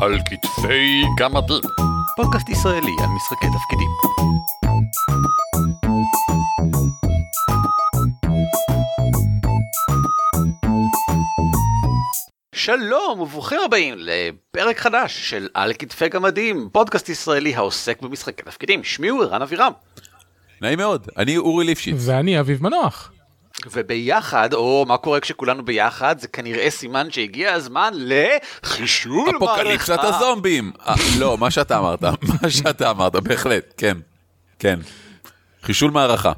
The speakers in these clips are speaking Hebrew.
על כתפי גמדים. פודקאסט ישראלי על משחקי תפקידים. שלום וברוכים הבאים לפרק חדש של על כתפי גמדים, פודקאסט ישראלי העוסק במשחקי תפקידים. שמי הוא ערן אבירם. נעים מאוד, אני אורי ליפשיץ. ואני אביב מנוח. וביחד, או מה קורה כשכולנו ביחד, זה כנראה סימן שהגיע הזמן לחישול מערכה. אפוקליפסת הזומבים. אה, לא, מה שאתה אמרת, מה שאתה אמרת, בהחלט, כן. כן. חישול מערכה.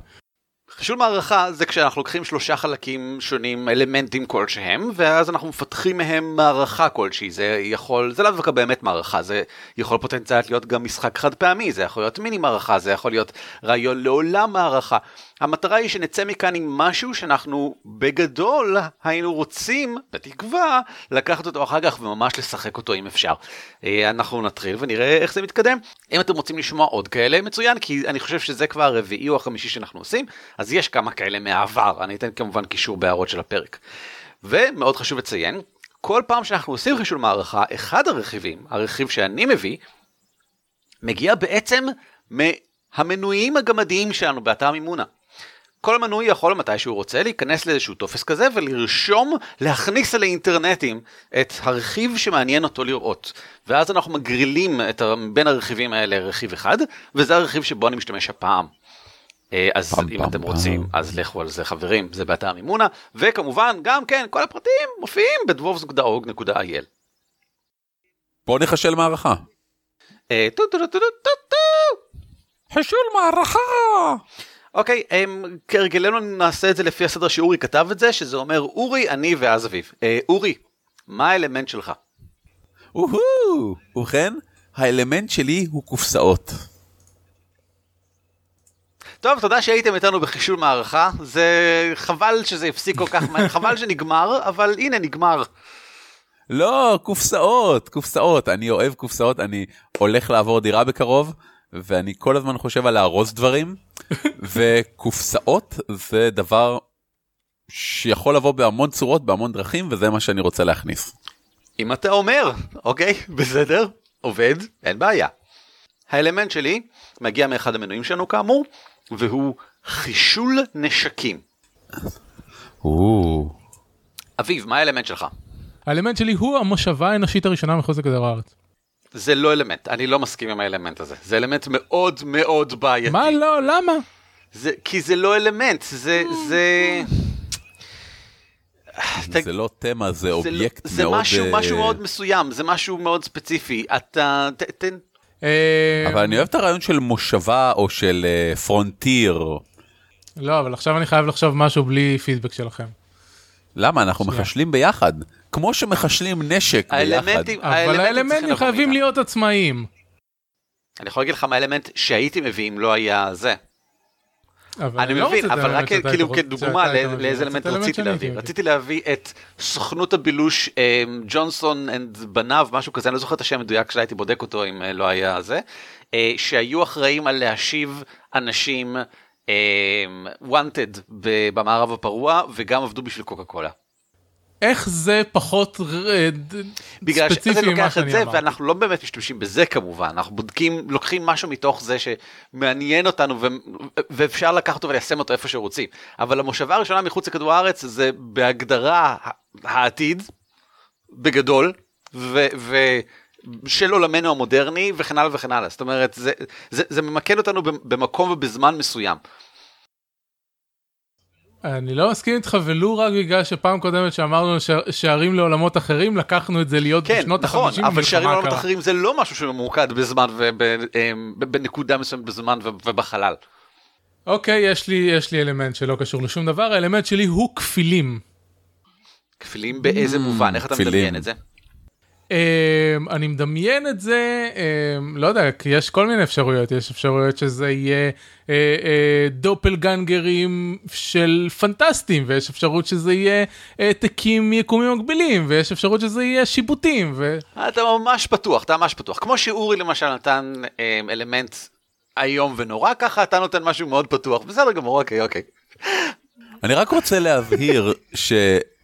חישול מערכה זה כשאנחנו לוקחים שלושה חלקים שונים, אלמנטים כלשהם, ואז אנחנו מפתחים מהם מערכה כלשהי. זה יכול, זה לאו דווקא באמת מערכה, זה יכול פוטנציאלית להיות גם משחק חד פעמי, זה יכול להיות מיני מערכה, זה יכול להיות רעיון לעולם מערכה. המטרה היא שנצא מכאן עם משהו שאנחנו בגדול היינו רוצים, בתקווה, לקחת אותו אחר כך וממש לשחק אותו אם אפשר. אה, אנחנו נתחיל ונראה איך זה מתקדם. אם אתם רוצים לשמוע עוד כאלה, מצוין, כי אני חושב שזה כבר הרביעי או החמישי שאנחנו עושים, אז יש כמה כאלה מהעבר, אני אתן כמובן קישור בהערות של הפרק. ומאוד חשוב לציין, כל פעם שאנחנו עושים חישול מערכה, אחד הרכיבים, הרכיב שאני מביא, מגיע בעצם מהמנויים הגמדיים שלנו באתר מימונה. כל מנוי יכול מתי שהוא רוצה להיכנס לאיזשהו טופס כזה ולרשום, להכניס אל האינטרנטים את הרכיב שמעניין אותו לראות. ואז אנחנו מגרילים את בין הרכיבים האלה רכיב אחד, וזה הרכיב שבו אני משתמש הפעם. אה, אז פעם, אם פעם, אתם פעם. רוצים, אז לכו על זה חברים, זה באתר מימונה, וכמובן גם כן, כל הפרטים מופיעים בדבובס.org.il. בוא נחשל מערכה. אה, חישול מערכה! אוקיי, um, כהרגלנו נעשה את זה לפי הסדר שאורי כתב את זה, שזה אומר אורי, אני ואז אביב. Uh, אורי, מה האלמנט שלך? אוהו, ובכן, האלמנט שלי הוא קופסאות. טוב, תודה שהייתם איתנו בחישול מערכה, זה חבל שזה הפסיק כל כך מהר, חבל שנגמר, אבל הנה נגמר. לא, קופסאות, קופסאות, אני אוהב קופסאות, אני הולך לעבור דירה בקרוב, ואני כל הזמן חושב על לארוז דברים, וקופסאות זה דבר שיכול לבוא בהמון צורות, בהמון דרכים, וזה מה שאני רוצה להכניס. אם אתה אומר, אוקיי, בסדר, עובד, אין בעיה. האלמנט שלי מגיע מאחד המנויים שלנו כאמור, והוא חישול נשקים. אביב, מה האלמנט שלך? האלמנט שלי הוא המושבה האנושית הראשונה מחוץ לכדור הארץ. זה לא אלמנט, אני לא מסכים עם האלמנט הזה. זה אלמנט מאוד מאוד בעייתי. מה לא? למה? זה, כי זה לא אלמנט, זה... זה... זה לא תמה, זה אובייקט זה מאוד... זה משהו, uh... משהו מאוד מסוים, זה משהו מאוד ספציפי. אתה... תן... אה, אבל אני אוהב את הרעיון של מושבה או של uh, frontier. לא, אבל עכשיו אני חייב לחשוב משהו בלי פידבק שלכם. למה? אנחנו מחשלים ביחד. כמו שמחשלים נשק ביחד. אבל האלמנטים חייבים להיות עצמאיים. אני יכול להגיד לך מה האלמנט שהייתי מביא אם לא היה זה. אני לא מבין, אבל רק כאילו כדוגמה לאיזה אלמנט רציתי להביא. רציתי להביא את סוכנות הבילוש אמ, ג'ונסון and בניו, משהו כזה, אני לא זוכר את השם המדויק שלה, הייתי בודק אותו אם אה, לא היה זה, אה, שהיו אחראים על להשיב אנשים אמ, wanted במערב הפרוע, וגם עבדו בשביל קוקה קולה. איך זה פחות אה, בגלל שזה לוקח את זה ואנחנו לא באמת משתמשים בזה כמובן. אנחנו בודקים לוקחים משהו מתוך זה שמעניין אותנו ו... ואפשר לקחת אותו וליישם אותו איפה שרוצים. אבל המושבה הראשונה מחוץ לכדור הארץ זה בהגדרה העתיד בגדול ו... ו... של עולמנו המודרני וכן הלאה וכן הלאה. זאת אומרת זה, זה, זה ממקד אותנו במקום ובזמן מסוים. אני לא מסכים איתך ולו רק בגלל שפעם קודמת שאמרנו שערים לעולמות אחרים לקחנו את זה להיות כן, בשנות נכון, החמישים. אבל שערים לעולמות אחרים זה לא משהו שממוקד בזמן ובנקודה מסוימת בזמן ובחלל. אוקיי יש לי יש לי אלמנט שלא קשור לשום דבר האלמנט שלי הוא כפילים. כפילים באיזה מובן איך אתה מדמיין את זה? Um, אני מדמיין את זה, um, לא יודע, כי יש כל מיני אפשרויות, יש אפשרויות שזה יהיה uh, uh, דופלגנגרים של פנטסטים, ויש אפשרות שזה יהיה העתקים יקומים מקבילים, ויש אפשרות שזה יהיה שיבוטים. ו... אתה ממש פתוח, אתה ממש פתוח. כמו שאורי למשל נתן um, אלמנט איום ונורא, ככה אתה נותן משהו מאוד פתוח, בסדר גמור, אוקיי, אוקיי. אני רק רוצה להבהיר ש...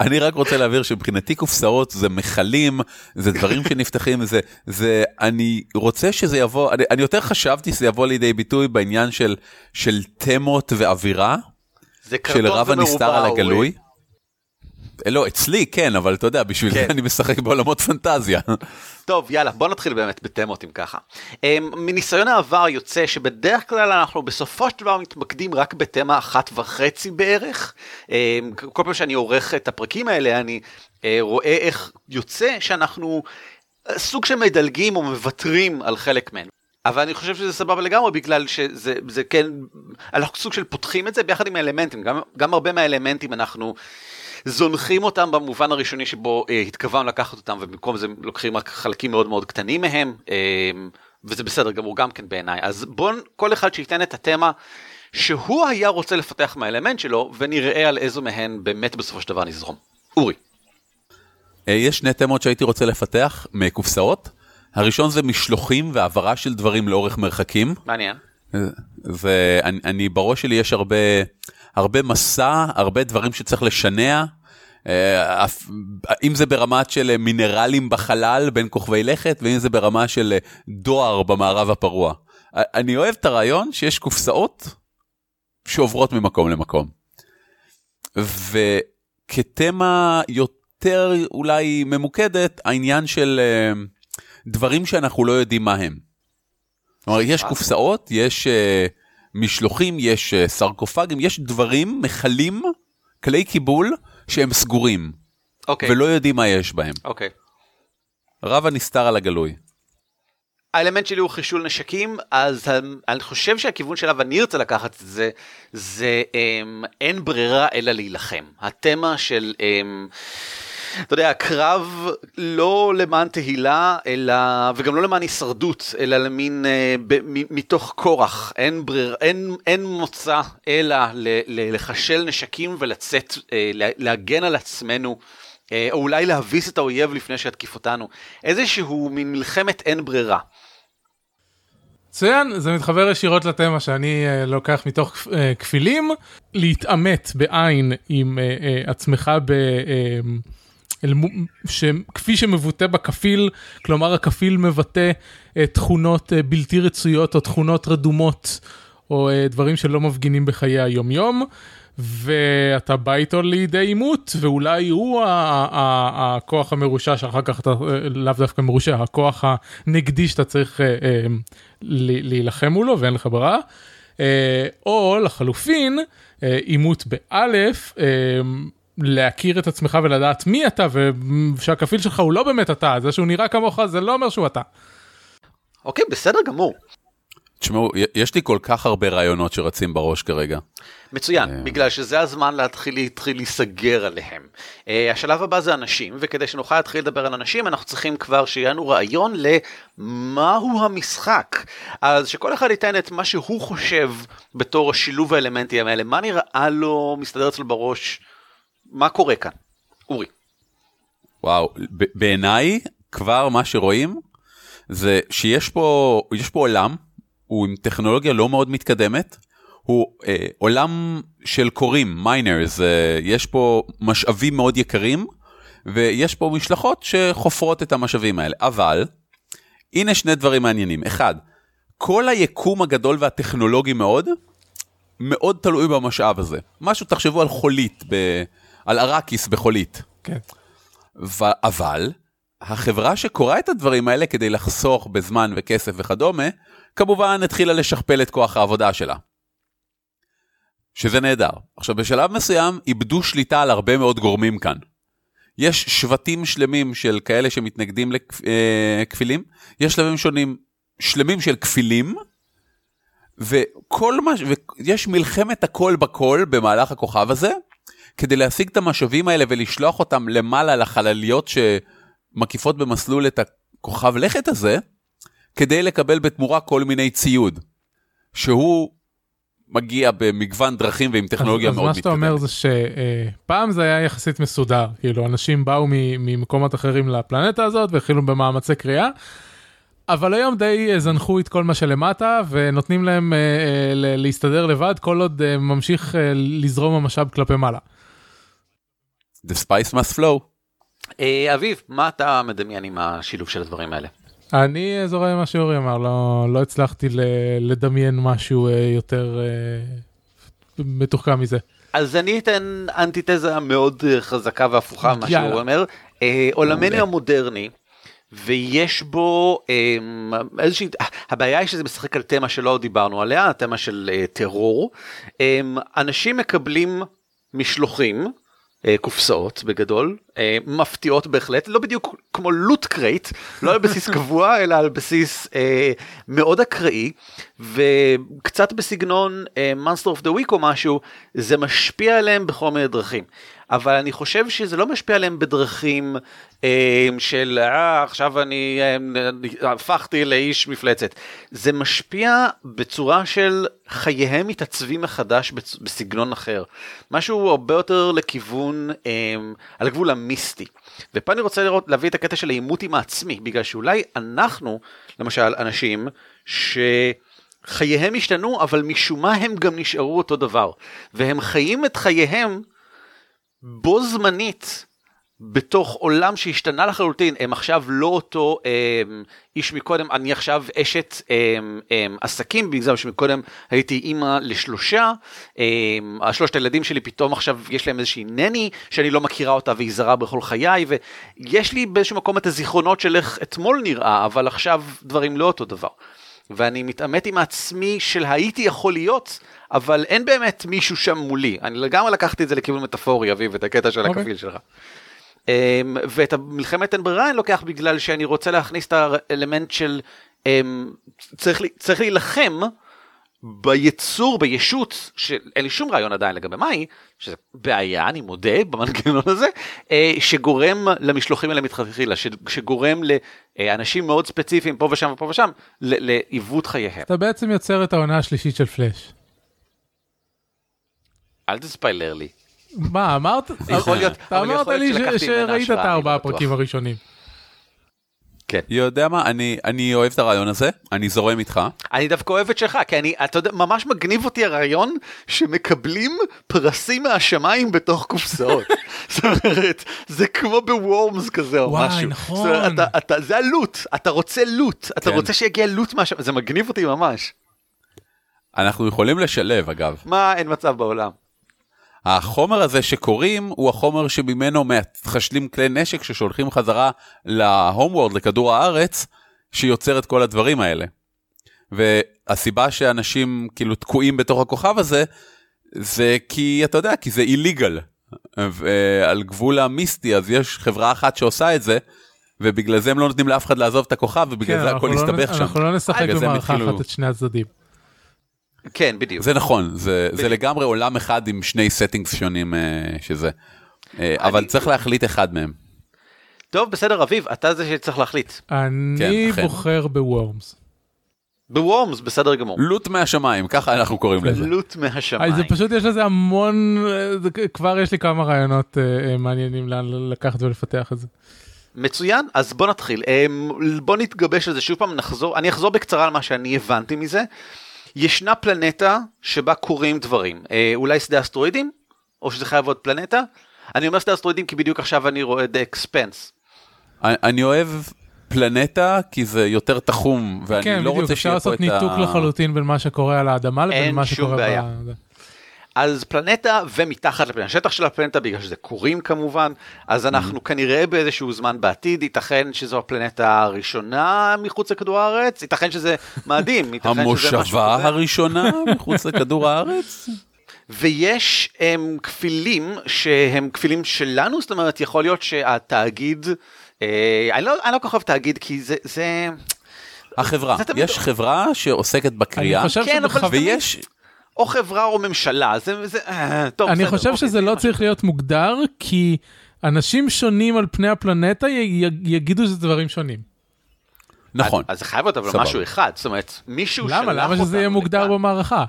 אני רק רוצה להבהיר שמבחינתי קופסאות זה מכלים, זה דברים שנפתחים, זה, זה, אני רוצה שזה יבוא, אני, אני יותר חשבתי שזה יבוא לידי ביטוי בעניין של, של תמות ואווירה, זה של רב הנסתר על. הגלוי. לא, אצלי כן, אבל אתה יודע, בשביל זה כן. אני משחק בעולמות פנטזיה. טוב, יאללה, בוא נתחיל באמת בתמות אם ככה. אמ, מניסיון העבר יוצא שבדרך כלל אנחנו בסופו של דבר מתמקדים רק בתמה אחת וחצי בערך. אמ, כל פעם שאני עורך את הפרקים האלה, אני אה, רואה איך יוצא שאנחנו אה, סוג של מדלגים או מוותרים על חלק מהן. אבל אני חושב שזה סבבה לגמרי בגלל שזה זה כן, אנחנו סוג של פותחים את זה ביחד עם האלמנטים, גם, גם הרבה מהאלמנטים אנחנו זונחים אותם במובן הראשוני שבו אה, התכוונו לקחת אותם ובמקום זה לוקחים רק חלקים מאוד מאוד קטנים מהם אה, וזה בסדר גמור גם כן בעיניי אז בואו כל אחד שייתן את התמה שהוא היה רוצה לפתח מהאלמנט שלו ונראה על איזו מהן באמת בסופו של דבר נזרום. אורי. אה, יש שני תמות שהייתי רוצה לפתח מקופסאות. הראשון זה משלוחים והעברה של דברים לאורך מרחקים. מעניין. ואני אני בראש שלי יש הרבה הרבה מסע הרבה דברים שצריך לשנע. אה, אם זה ברמת של מינרלים בחלל בין כוכבי לכת ואם זה ברמה של אה, דואר במערב הפרוע. אה, אני אוהב את הרעיון שיש קופסאות שעוברות ממקום למקום. וכתמה יותר אולי ממוקדת העניין של אה, דברים שאנחנו לא יודעים מה הם. כלומר, יש קופסאות, יש משלוחים, יש סרקופגים, יש דברים, מכלים, כלי קיבול, שהם סגורים, אוקיי. ולא יודעים מה יש בהם. אוקיי. רב הנסתר על הגלוי. האלמנט שלי הוא חישול נשקים, אז אני חושב שהכיוון שאליו אני ארצה לקחת את זה, זה אמ, אין ברירה אלא להילחם. התמה של, אמ, אתה יודע, הקרב לא למען תהילה, אלא, וגם לא למען הישרדות, אלא למין, אה, ב, מ, מתוך כורח. אין ברירה, אין, אין מוצא אלא ל, ל, לחשל נשקים ולצאת, אה, לה- להגן על עצמנו. אה, או אולי להביס את האויב לפני שיתקיף אותנו. איזשהו מין מלחמת אין ברירה. מצוין, זה מתחבר ישירות לתמה שאני אה, לוקח מתוך אה, כפילים, להתעמת בעין עם אה, אה, עצמך ב... אה, כפי שמבוטא בכפיל, כלומר הכפיל מבטא אה, תכונות אה, בלתי רצויות או תכונות רדומות או אה, דברים שלא מפגינים בחיי היומיום. ואתה בא איתו לידי עימות ואולי הוא הכוח המרושע שאחר כך אתה לאו דווקא מרושע הכוח הנגדי שאתה צריך להילחם מולו ואין לך ברירה. או לחלופין עימות באלף להכיר את עצמך ולדעת מי אתה ושהכפיל שלך הוא לא באמת אתה זה שהוא נראה כמוך זה לא אומר שהוא אתה. אוקיי, בסדר גמור. תשמעו, יש לי כל כך הרבה רעיונות שרצים בראש כרגע. מצוין, בגלל שזה הזמן להתחיל להתחיל להיסגר עליהם. Uh, השלב הבא זה אנשים, וכדי שנוכל להתחיל לדבר על אנשים, אנחנו צריכים כבר שיהיה לנו רעיון למהו המשחק. אז שכל אחד ייתן את מה שהוא חושב בתור השילוב האלמנטים האלה, מה נראה לו מסתדר אצלו בראש, מה קורה כאן. אורי. וואו, בעיניי כבר מה שרואים זה שיש פה, יש פה עולם, הוא עם טכנולוגיה לא מאוד מתקדמת, הוא אה, עולם של קוראים, מיינרס, אה, יש פה משאבים מאוד יקרים, ויש פה משלחות שחופרות את המשאבים האלה, אבל הנה שני דברים מעניינים, אחד, כל היקום הגדול והטכנולוגי מאוד, מאוד תלוי במשאב הזה. משהו, תחשבו על חולית, ב... על ארקיס בחולית. כן. ו- אבל החברה שקורה את הדברים האלה כדי לחסוך בזמן וכסף וכדומה, כמובן התחילה לשכפל את כוח העבודה שלה. שזה נהדר. עכשיו בשלב מסוים איבדו שליטה על הרבה מאוד גורמים כאן. יש שבטים שלמים של כאלה שמתנגדים לכפילים, יש שלבים שונים, שלמים של כפילים, וכל מה, ויש מלחמת הכל בכל במהלך הכוכב הזה, כדי להשיג את המשאבים האלה ולשלוח אותם למעלה לחלליות שמקיפות במסלול את הכוכב לכת הזה, כדי לקבל בתמורה כל מיני ציוד, שהוא מגיע במגוון דרכים ועם טכנולוגיה אז, מאוד אז מה שאתה אומר זה שפעם זה היה יחסית מסודר, כאילו אנשים באו ממקומות אחרים לפלנטה הזאת והחלו במאמצי קריאה. אבל היום די אה, זנחו את כל מה שלמטה ונותנים להם אה, אה, להסתדר לבד כל עוד ממשיך לזרום המשאב כלפי מעלה. The spice must flow. אה, אביב, מה אתה מדמיין עם השילוב של הדברים האלה? אני אה, זורם מה שאורי אמר, לא, לא הצלחתי ל- לדמיין משהו אה, יותר אה, מתוחכם מזה. אז אני אתן אנטיתזה מאוד חזקה והפוכה ממה. שהוא אומר. אה, עולמנו. המודרני, ויש בו אה, איזושהי, הבעיה היא שזה משחק על תמה שלא דיברנו עליה, התמה של אה, טרור. אה, אנשים מקבלים משלוחים. אה, קופסאות בגדול אה, מפתיעות בהחלט לא בדיוק כמו Loot Crate לא על בסיס קבוע אלא על בסיס אה, מאוד אקראי וקצת בסגנון Monster of the Week או משהו זה משפיע עליהם בכל מיני דרכים. אבל אני חושב שזה לא משפיע עליהם בדרכים אה, של אה, עכשיו אני אה, הפכתי לאיש מפלצת. זה משפיע בצורה של חייהם מתעצבים מחדש בסגנון אחר. משהו הרבה יותר לכיוון אה, על הגבול המיסטי. ופה אני רוצה לראות להביא את הקטע של העימות עם העצמי בגלל שאולי אנחנו למשל אנשים שחייהם השתנו אבל משום מה הם גם נשארו אותו דבר והם חיים את חייהם בו זמנית בתוך עולם שהשתנה לחלוטין הם עכשיו לא אותו הם, איש מקודם אני עכשיו אשת הם, הם, עסקים בגלל שמקודם הייתי אימא לשלושה הם, השלושת הילדים שלי פתאום עכשיו יש להם איזושהי נני שאני לא מכירה אותה והיא זרה בכל חיי ויש לי באיזשהו מקום את הזיכרונות של איך אתמול נראה אבל עכשיו דברים לא אותו דבר. ואני מתעמת עם עצמי של הייתי יכול להיות, אבל אין באמת מישהו שם מולי. אני לגמרי לקחתי את זה לכיוון מטאפורי, אביב, את הקטע של אוקיי. הכפיל שלך. Um, ואת המלחמת אין ברירה אני לוקח בגלל שאני רוצה להכניס את האלמנט של um, צריך, צריך להילחם ביצור, בישות, שאין לי שום רעיון עדיין לגבי מה היא, שזה בעיה, אני מודה, במנגנון הזה, אה, שגורם למשלוחים האלה מתחתחילה, ש- שגורם לאנשים מאוד ספציפיים פה ושם ופה ושם, לעיוות חייהם. אתה בעצם יוצר את העונה השלישית של פלאש. אל תספיילר לי. מה אמרת? יכול להיות- אתה אמרת לי שראית את הארבעה. הפרקים הראשונים. כן. יודע מה, אני, אני אוהב את הרעיון הזה, אני זורם איתך. אני דווקא אוהב את שלך, כי אני, אתה יודע, ממש מגניב אותי הרעיון שמקבלים פרסים מהשמיים בתוך קופסאות. זאת אומרת, זה כמו בוורמס כזה או וואי, משהו. נכון. זאת אומרת, אתה, אתה, זה הלוט, אתה רוצה לוט, אתה כן. רוצה שיגיע לוט מהשמיים, זה מגניב אותי ממש. אנחנו יכולים לשלב אגב. מה, אין מצב בעולם. החומר הזה שקוראים הוא החומר שממנו מתחשלים כלי נשק ששולחים חזרה להום וורד, לכדור הארץ, שיוצר את כל הדברים האלה. והסיבה שאנשים כאילו תקועים בתוך הכוכב הזה, זה כי אתה יודע, כי זה איליגל. ועל גבול המיסטי אז יש חברה אחת שעושה את זה, ובגלל זה הם לא נותנים לאף אחד לעזוב את הכוכב, ובגלל כן, זה הכל לא יסתבך נ- שם. אנחנו לא נשחק במערכה התחילו- אחת את שני הצדדים. כן, בדיוק. זה נכון, זה, זה בדיוק. לגמרי עולם אחד עם שני סטינגס שונים אה, שזה. אה, אבל צריך להחליט אחד מהם. טוב, בסדר, אביב, אתה זה שצריך להחליט. אני אכן. בוחר בוורמס. בוורמס, בסדר גמור. לוט מהשמיים, ככה אנחנו קוראים לזה. לוט אה, מהשמיים. זה פשוט יש לזה המון, אה, זה- כבר יש לי כמה רעיונות אה, אה, מעניינים לאן לקחת ולפתח את זה. מצוין, אז בוא נתחיל. אמ, בוא נתגבש על זה שוב פעם, נחזור, אני אחזור בקצרה על מה שאני הבנתי מזה. ישנה פלנטה שבה קורים דברים. אה, אולי שדה אסטרואידים? או שזה חייב להיות פלנטה? אני אומר שדה אסטרואידים כי בדיוק עכשיו אני רואה את אקספנס. אני- אני אוהב פלנטה כי זה יותר תחום, ואני כן, לא בדיוק, רוצה אפשר שיהיה פה לעשות את ניתוק ה... לחלוטין בין מה שקורה על האדמה לבין אין מה שום שקורה בעיה. ב... אז פלנטה ומתחת לפלנטה, השטח של הפלנטה בגלל שזה קורים כמובן, אז אנחנו כנראה באיזשהו זמן בעתיד, ייתכן שזו הפלנטה הראשונה מחוץ לכדור הארץ, ייתכן שזה מאדים, ייתכן שזה משהו המושבה כזה. הראשונה מחוץ לכדור הארץ? ויש הם, כפילים שהם כפילים שלנו, זאת אומרת יכול להיות שהתאגיד, אה, אני, לא, אני לא כל כך אוהב תאגיד כי זה, זה החברה, זה תמיד- יש חברה שעוסקת בקריאה, אני חושב כן, שבחב- ויש, או חברה או ממשלה, זה, זה אה, טוב אני בסדר, חושב אוקיי, שזה זה לא משהו. צריך להיות מוגדר, כי אנשים שונים על פני הפלנטה י- י- יגידו שזה דברים שונים. נכון, אז זה חייב להיות אבל סבבה. משהו אחד, זאת אומרת מישהו למה? שלח למה שזה יהיה מוגדר לכאן. במערכה?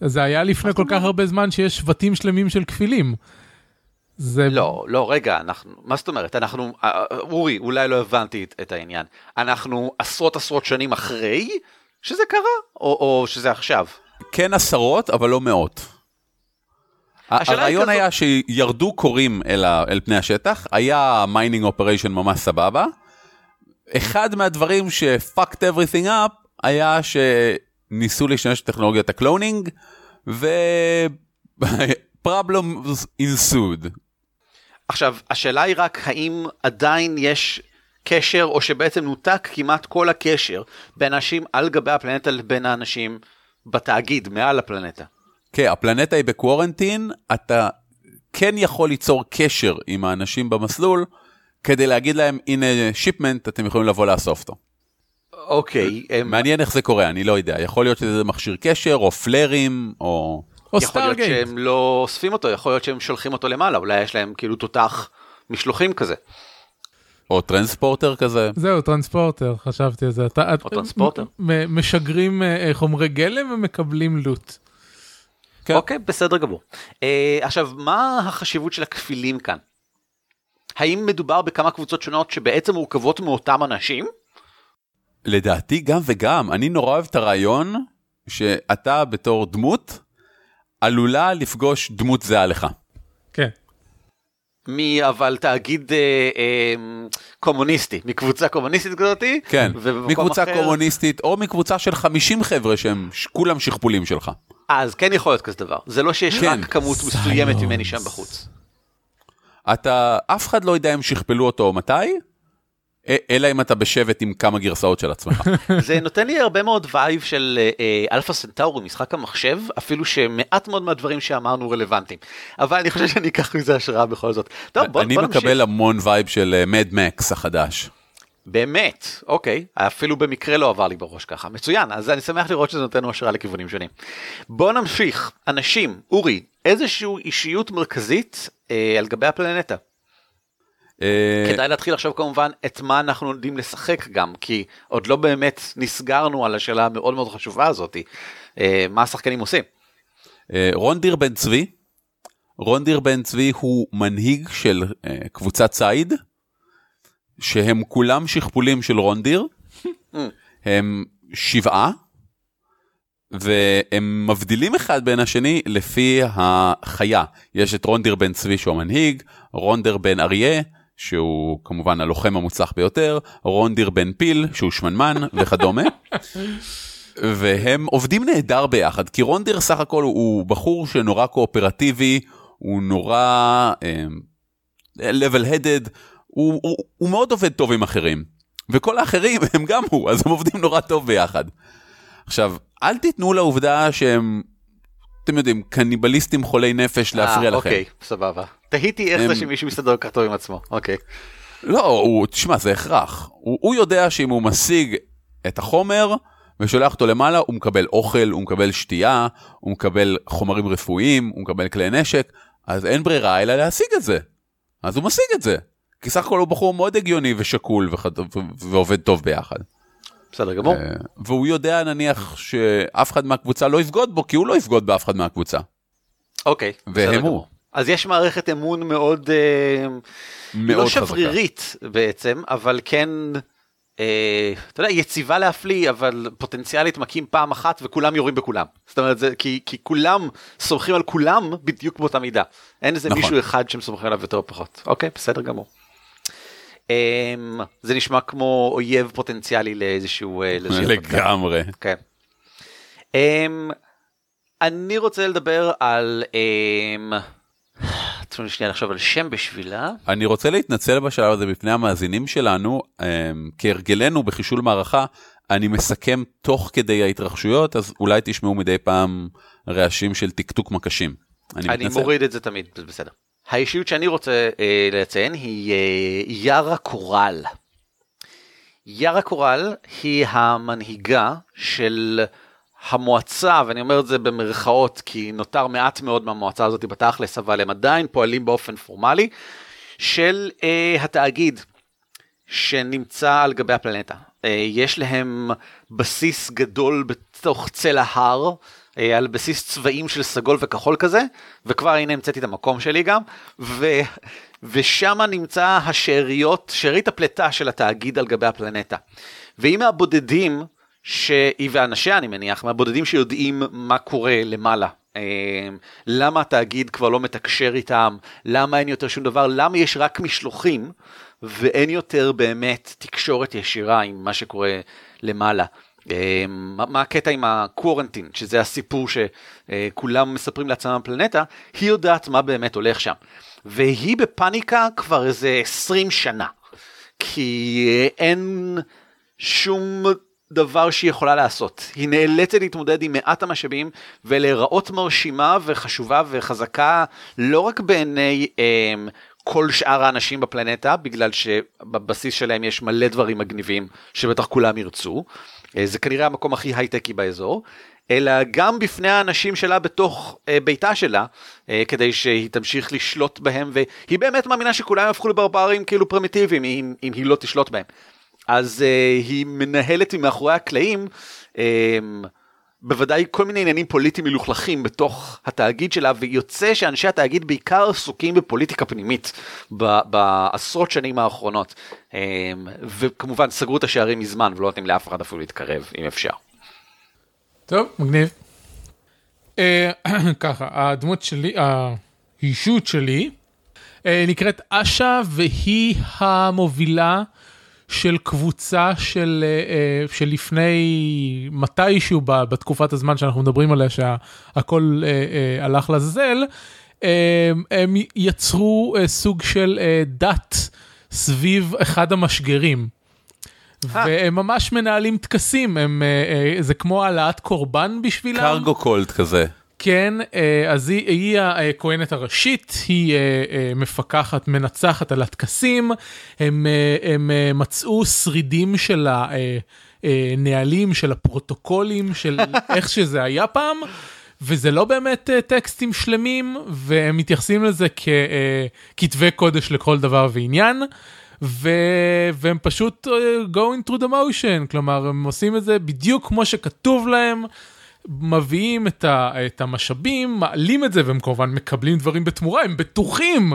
זה היה לפני כל כך הרבה זמן שיש שבטים שלמים של כפילים. זה לא, לא, רגע, אנחנו, מה זאת אומרת? אנחנו, אה, אורי, אולי לא הבנתי את, את העניין. אנחנו עשרות עשרות שנים אחרי שזה קרה, או, או שזה עכשיו? כן עשרות, אבל לא מאות. הרעיון היה שירדו כורים אל, פני השטח, היה mining operation ממש סבבה. אחד מהדברים ש-fucked everything up היה שניסו להשתמש בטכנולוגיית ה cloning, ו... problems ensued. עכשיו, השאלה היא רק האם עדיין יש קשר, או שבעצם נותק כמעט כל הקשר בין אנשים על גבי הפלנטה לבין האנשים בתאגיד, מעל הפלנטה. כן, הפלנטה היא בקוורנטין, אתה כן יכול ליצור קשר עם האנשים במסלול, כדי להגיד להם, הנה שיפמנט, אתם יכולים לבוא לאסוף אותו. אוקיי, הם- מעניין איך זה קורה, אני לא יודע. יכול להיות שזה מכשיר קשר, או פלרים, או... או יכול להיות. שהם לא אוספים אותו, יכול להיות שהם שולחים אותו למעלה, אולי יש להם כאילו תותח משלוחים כזה. או transporter כזה. זהו, transporter, חשבתי על זה. אתה, או transporter. מ- משגרים אה, אה, חומרי גלם ומקבלים loot. כן. אוקיי, בסדר גמור. אה, עכשיו, מה החשיבות של הכפילים כאן? האם מדובר בכמה קבוצות שונות שבעצם מורכבות מאותם אנשים? לדעתי גם וגם, אני נורא אוהב את הרעיון שאתה בתור דמות עלולה לפגוש דמות זהה לך. כן. מי אבל תאגיד אה, אה, קומוניסטי, מקבוצה קומוניסטית כזאתי? כן, מקבוצה אחר- קומוניסטית או מקבוצה של 50 חבר'ה שהם ש- כולם שכפולים שלך. אז כן יכול להיות כזה דבר. זה לא שיש כן. רק כמות מסוימת ממני שם בחוץ. אתה, אף אחד לא יודע אם שכפלו אותו או מתי, אלא אם אתה בשבט עם כמה גרסאות של עצמך. זה נותן לי הרבה מאוד vibe של אה, אה, אלפא סנטאורי, משחק המחשב, אפילו שמעט מאוד מהדברים שאמרנו רלוונטיים. אבל אני חושב שאני אקח מזה השראה בכל זאת. טוב, בוא, אני בוא. מקבל המון vibe של מד מקס החדש. באמת, אוקיי, אפילו במקרה לא עבר לי בראש ככה. מצוין, אז אני שמח לראות שזה נותן לנו השראה לכיוונים שונים. בוא נמשיך. אנשים, אורי, איזושהי אישיות מרכזית אה, על גבי הפלנטה. אה, כדאי להתחיל עכשיו כמובן את מה אנחנו יודעים לשחק גם, כי עוד לא באמת נסגרנו על השאלה המאוד מאוד חשובה הזאתי. אה, מה השחקנים עושים? אה, רונדיר בן צבי, רונדיר בן צבי הוא מנהיג של קבוצת ציד, שהם כולם שכפולים של רונדיר, הם שבעה, והם מבדילים אחד בין השני לפי החיה. יש את רונדיר בן צבי שהוא המנהיג, רונדר בן אריה, שהוא כמובן הלוחם המוצלח ביותר, רונדיר בן פיל, שהוא שמנמן וכדומה. והם עובדים נהדר ביחד, כי רונדיר סך הכל הוא, בחור שנורא קואופרטיבי, הוא נורא level headed, הוא, הוא, הוא מאוד עובד טוב עם אחרים. וכל האחרים הם גם הוא, אז הם עובדים נורא טוב ביחד. עכשיו, אל תיתנו לעובדה שהם, אתם יודעים, קניבליסטים חולי נפש להפריע אה, לכם. אוקיי, סבבה. תהיתי איך זה שמישהו מסתדר כך טוב עם עצמו, אוקיי. לא, הוא, תשמע, זה הכרח. הוא, הוא יודע שאם הוא משיג את החומר ושולח אותו למעלה, הוא מקבל אוכל, הוא מקבל שתייה, הוא מקבל חומרים רפואיים, הוא מקבל כלי נשק, אז אין ברירה אלא להשיג את זה. אז הוא משיג את זה. כי סך הכל הוא בחור מאוד הגיוני ושקול וחד... ו- ועובד טוב ביחד. בסדר גמור. אה, והוא יודע נניח שאף אחד מהקבוצה לא יבגוד בו, כי הוא לא יבגוד באף אחד מהקבוצה. אוקיי, והם הוא. אז יש מערכת אמון מאוד, אה, מאוד לא חזקה. שברירית בעצם, אבל כן, אה, אתה יודע, יציבה להפליא, אבל פוטנציאלית מכים פעם אחת וכולם יורים בכולם. זאת אומרת, זה, כי, כי כולם סומכים על כולם בדיוק באותה מידה. אין איזה נכון. מישהו אחד שהם סומכים עליו יותר או פחות. אוקיי, בסדר גמור. אה, זה נשמע כמו אויב פוטנציאלי לאיזשהו... אה, הרפתקה. לגמרי. כן. Um, אני רוצה לדבר על... Um, תנו לי שנייה לחשוב על שם בשבילה. אני רוצה להתנצל בשלב הזה בפני המאזינים שלנו, אמ, כהרגלנו בחישול מערכה, אני מסכם תוך כדי ההתרחשויות, אז אולי תשמעו מדי פעם רעשים של טקטוק מקשים. אני אני מתנצל. מוריד את זה תמיד, זה בסדר. האישיות שאני רוצה אה, לציין היא אה, יארה קורל. יארה קורל היא המנהיגה של המועצה, ואני אומר את זה במרכאות כי נותר מעט מאוד מהמועצה הזאת בתכלס, אבל הם עדיין פועלים באופן פורמלי, של אה, התאגיד שנמצא על גבי הפלנטה. אה, יש להם בסיס גדול בתוך צל ההר, אה, על בסיס צבעים של סגול וכחול כזה, וכבר הנה המצאתי את המקום שלי גם, ו... ושם נמצא השאריות, שארית הפלטה של התאגיד על גבי הפלנטה. והיא מהבודדים, שהיא ואנשיה אני מניח, מהבודדים שיודעים מה קורה למעלה. למה התאגיד כבר לא מתקשר איתם, למה אין יותר שום דבר, למה יש רק משלוחים ואין יותר באמת תקשורת ישירה עם מה שקורה למעלה. מה, מה הקטע עם הקוורנטין, שזה הסיפור שכולם מספרים לעצמם בפלנטה, היא יודעת מה באמת הולך שם. והיא בפאניקה כבר איזה 20 שנה, כי אין שום דבר שהיא יכולה לעשות. היא נאלצת להתמודד עם מעט המשאבים ולהיראות מרשימה וחשובה וחזקה לא רק בעיני אה, כל שאר האנשים בפלנטה, בגלל שבבסיס שלהם יש מלא דברים מגניבים שבטח כולם ירצו. אה, זה כנראה המקום הכי הייטקי באזור. אלא גם בפני האנשים שלה בתוך אה, ביתה שלה, אה, כדי שהיא תמשיך לשלוט בהם, והיא באמת מאמינה שכולם יהפכו לברברים כאילו פרימיטיביים, אם, אם היא לא תשלוט בהם. אז היא מנהלת מאחורי הקלעים, בוודאי כל מיני עניינים פוליטיים מלוכלכים בתוך התאגיד שלה, ויוצא שאנשי התאגיד בעיקר עסוקים בפוליטיקה פנימית ב- בעשרות שנים האחרונות. אה, וכמובן סגרו את השערים מזמן ולא נותנים לאף אחד אפילו להתקרב, אם אפשר. טוב, מגניב. אה, ככה, הדמות שלי, האישות שלי, אה, נקראת אשה והיא המובילה של קבוצה של, אה, של לפני מתישהו בתקופת הזמן שאנחנו מדברים עליה שהכל הלך לזל, הם יצרו סוג של דת סביב אחד המשגרים. והם ממש מנהלים טקסים, הם, אה, אה, זה כמו העלאת קורבן בשבילם. קרגו קולט כזה. כן, אה, אז היא, היא הכהנת הראשית, היא מפקחת, מנצחת על הטקסים, הם, הם מצאו שרידים של הנהלים, של הפרוטוקולים, של איך שזה היה פעם. וזה לא באמת טקסטים שלמים, והם מתייחסים לזה ככתבי קודש לכל דבר ועניין. ו... והם פשוט going through the motion, כלומר הם עושים את זה בדיוק כמו שכתוב להם, מביאים את, ה... את המשאבים, מעלים את זה והם כמובן מקבלים דברים בתמורה, הם בטוחים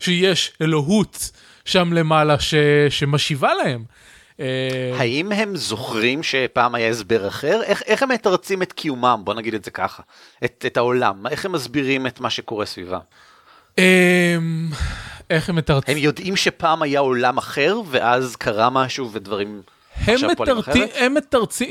שיש אלוהות שם למעלה ש... שמשיבה להם. אה, האם הם זוכרים שפעם היה הסבר אחר? איך, איך הם מתרצים את קיומם, בוא נגיד את זה ככה, את, את העולם, איך הם מסבירים את מה שקורה סביבם? אמ, איך הם מתרצים? הם יודעים שפעם היה עולם אחר, ואז קרה משהו ודברים... הם מתרצים, הם מתרצים,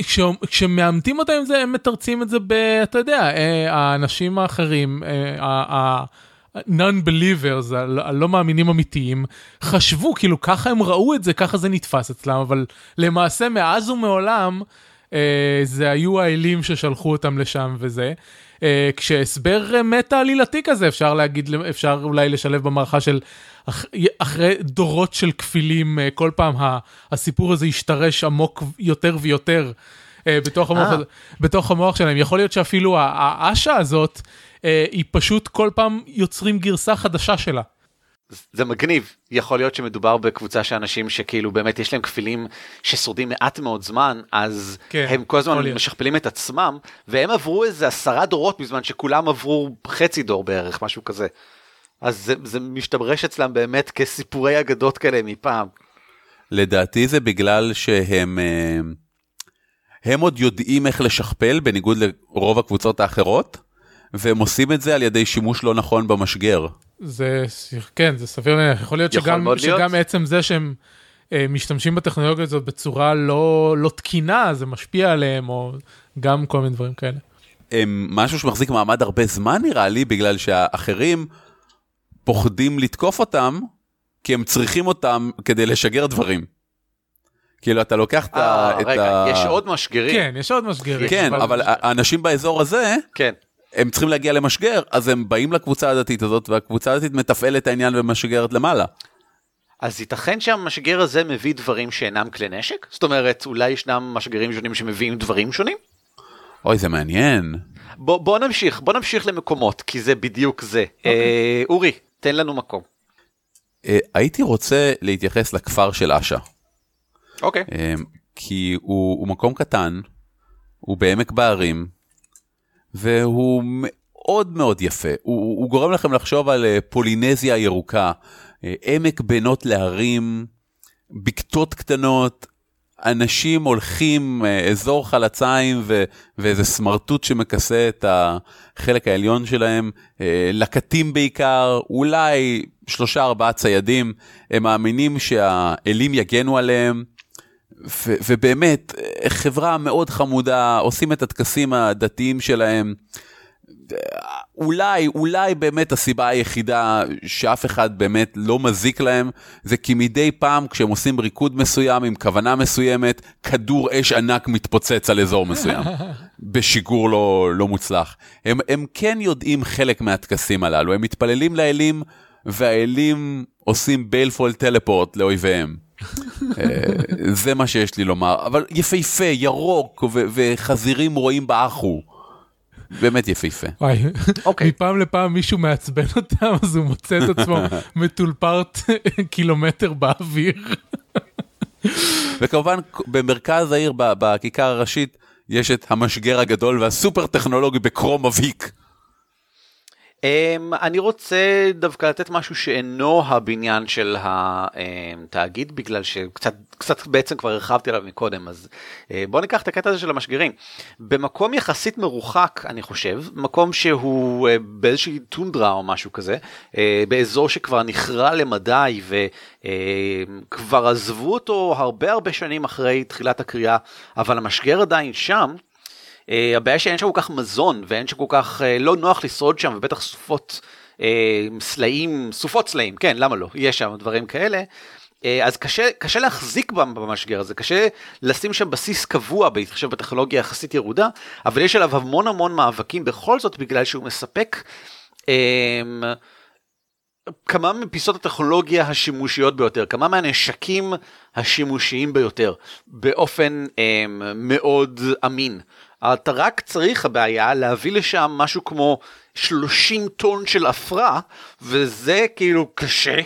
כשמאמתים אותם עם זה, הם מתרצים את זה ב... אתה יודע, אה, האנשים האחרים, ה-non-believers, הלא מאמינים אמיתיים, חשבו, כאילו ככה הם ראו את זה, ככה זה נתפס אצלם, אבל למעשה מאז ומעולם, אה, זה היו האלים ששלחו אותם לשם וזה. אה, כשהסבר מטה עלילתי כזה, אפשר להגיד, אפשר אולי לשלב במערכה של אח, אחרי דורות של כפילים, אה, כל פעם הסיפור הזה ישתרש עמוק יותר ויותר. בתוך המוח, בתוך המוח שלהם. יכול להיות שאפילו האשה הזאת, היא פשוט כל פעם יוצרים גרסה חדשה שלה. זה מגניב, יכול להיות שמדובר בקבוצה של אנשים שכאילו באמת יש להם כפילים ששורדים מעט מאוד זמן, אז כן, הם כל הזמן משכפלים את עצמם, והם עברו איזה עשרה דורות בזמן שכולם עברו חצי דור בערך, משהו כזה. אז זה, זה משתמרש אצלם באמת כסיפורי אגדות כאלה מפעם. לדעתי זה בגלל שהם אה, הם עוד יודעים איך לשכפל בניגוד לרוב הקבוצות האחרות, והם עושים את זה על ידי שימוש לא נכון במשגר. זה, כן, זה סביר להניח, יכול להיות יכול שגם, שגם עצם זה שהם אה, משתמשים בטכנולוגיה הזאת בצורה לא, לא תקינה, זה משפיע עליהם, או גם כל מיני דברים כאלה. הם משהו שמחזיק מעמד הרבה זמן נראה לי, בגלל שהאחרים פוחדים לתקוף אותם, כי הם צריכים אותם כדי לשגר דברים. כאילו אתה לוקח את ה... רגע, יש עוד משגרים. כן, יש עוד משגרים. כן, אבל האנשים באזור הזה, כן. הם צריכים להגיע למשגר, אז הם באים לקבוצה הדתית הזאת, והקבוצה הדתית מתפעלת את העניין ומשגרת למעלה. אז ייתכן שהמשגר הזה מביא דברים שאינם כלי נשק? זאת אומרת, אולי ישנם משגרים שונים שמביאים דברים שונים? אוי, זה מעניין. בוא, בוא נמשיך, בוא נמשיך למקומות, כי זה בדיוק זה. Okay. אוקיי. אה, אורי, תן לנו מקום. אה, הייתי רוצה להתייחס לכפר של אשה. אוקיי. Okay. אה, כי הוא, הוא מקום קטן, הוא בעמק בהרים, והוא מאוד מאוד יפה. הוא, הוא גורם לכם לחשוב על אה, פולינזיה ירוקה, אה, עמק בינות להרים, בקתות קטנות, אנשים הולכים, אה, אזור חלציים ו, ואיזה סמרטוט שמכסה את החלק העליון שלהם, לקטים בעיקר, אולי שלושה ארבעה ציידים, הם מאמינים שהאלים יגנו עליהם. ו- ובאמת, חברה מאוד חמודה, עושים את הטקסים הדתיים שלהם. אולי, אולי באמת הסיבה היחידה שאף אחד באמת לא מזיק להם, זה כי מדי פעם כשהם עושים ריקוד מסוים עם כוונה מסוימת, כדור אש ענק מתפוצץ על אזור מסוים, בשיגור לא, לא מוצלח. הם, הם כן יודעים חלק מהטקסים הללו, הם מתפללים לאלים, והאלים עושים ביילפול טלפורט לאויביהם. אה, זה מה שיש לי לומר, אבל יפהפה, ירוק, וחזירים רואים באחו. באמת יפהפה. וואי, אוקיי. מפעם לפעם מישהו מעצבן אותם, אז הוא מוצא את עצמו מטולפרט קילומטר באוויר. וכמובן, במרכז העיר, בכיכר הראשית, יש את המשגר הגדול והסופר טכנולוגי בקרום אביק. Um, אני רוצה דווקא לתת משהו שאינו הבניין של התאגיד בגלל שקצת קצת בעצם כבר הרחבתי עליו מקודם אז uh, בוא ניקח את הקטע הזה של המשגרים. במקום יחסית מרוחק אני חושב מקום שהוא uh, באיזושהי טונדרה או משהו כזה uh, באזור שכבר נכרע למדי וכבר עזבו אותו הרבה הרבה שנים אחרי תחילת הקריאה אבל המשגר עדיין שם. Uh, הבעיה שאין שם כל כך מזון ואין שם כל כך uh, לא נוח לשרוד שם ובטח סופות uh, סלעים סופות סלעים כן למה לא יש שם דברים כאלה. אז קשה קשה להחזיק במשגר הזה קשה לשים שם בסיס קבוע בהתחשב בטכנולוגיה יחסית ירודה אבל יש עליו המון המון מאבקים בכל זאת בגלל שהוא מספק. כמה מפיסות הטכנולוגיה השימושיות ביותר, כמה מהנשקים השימושיים ביותר, באופן אה, מאוד אמין. אתה רק צריך הבעיה להביא לשם משהו כמו 30 טון של עפרה, וזה כאילו קשה,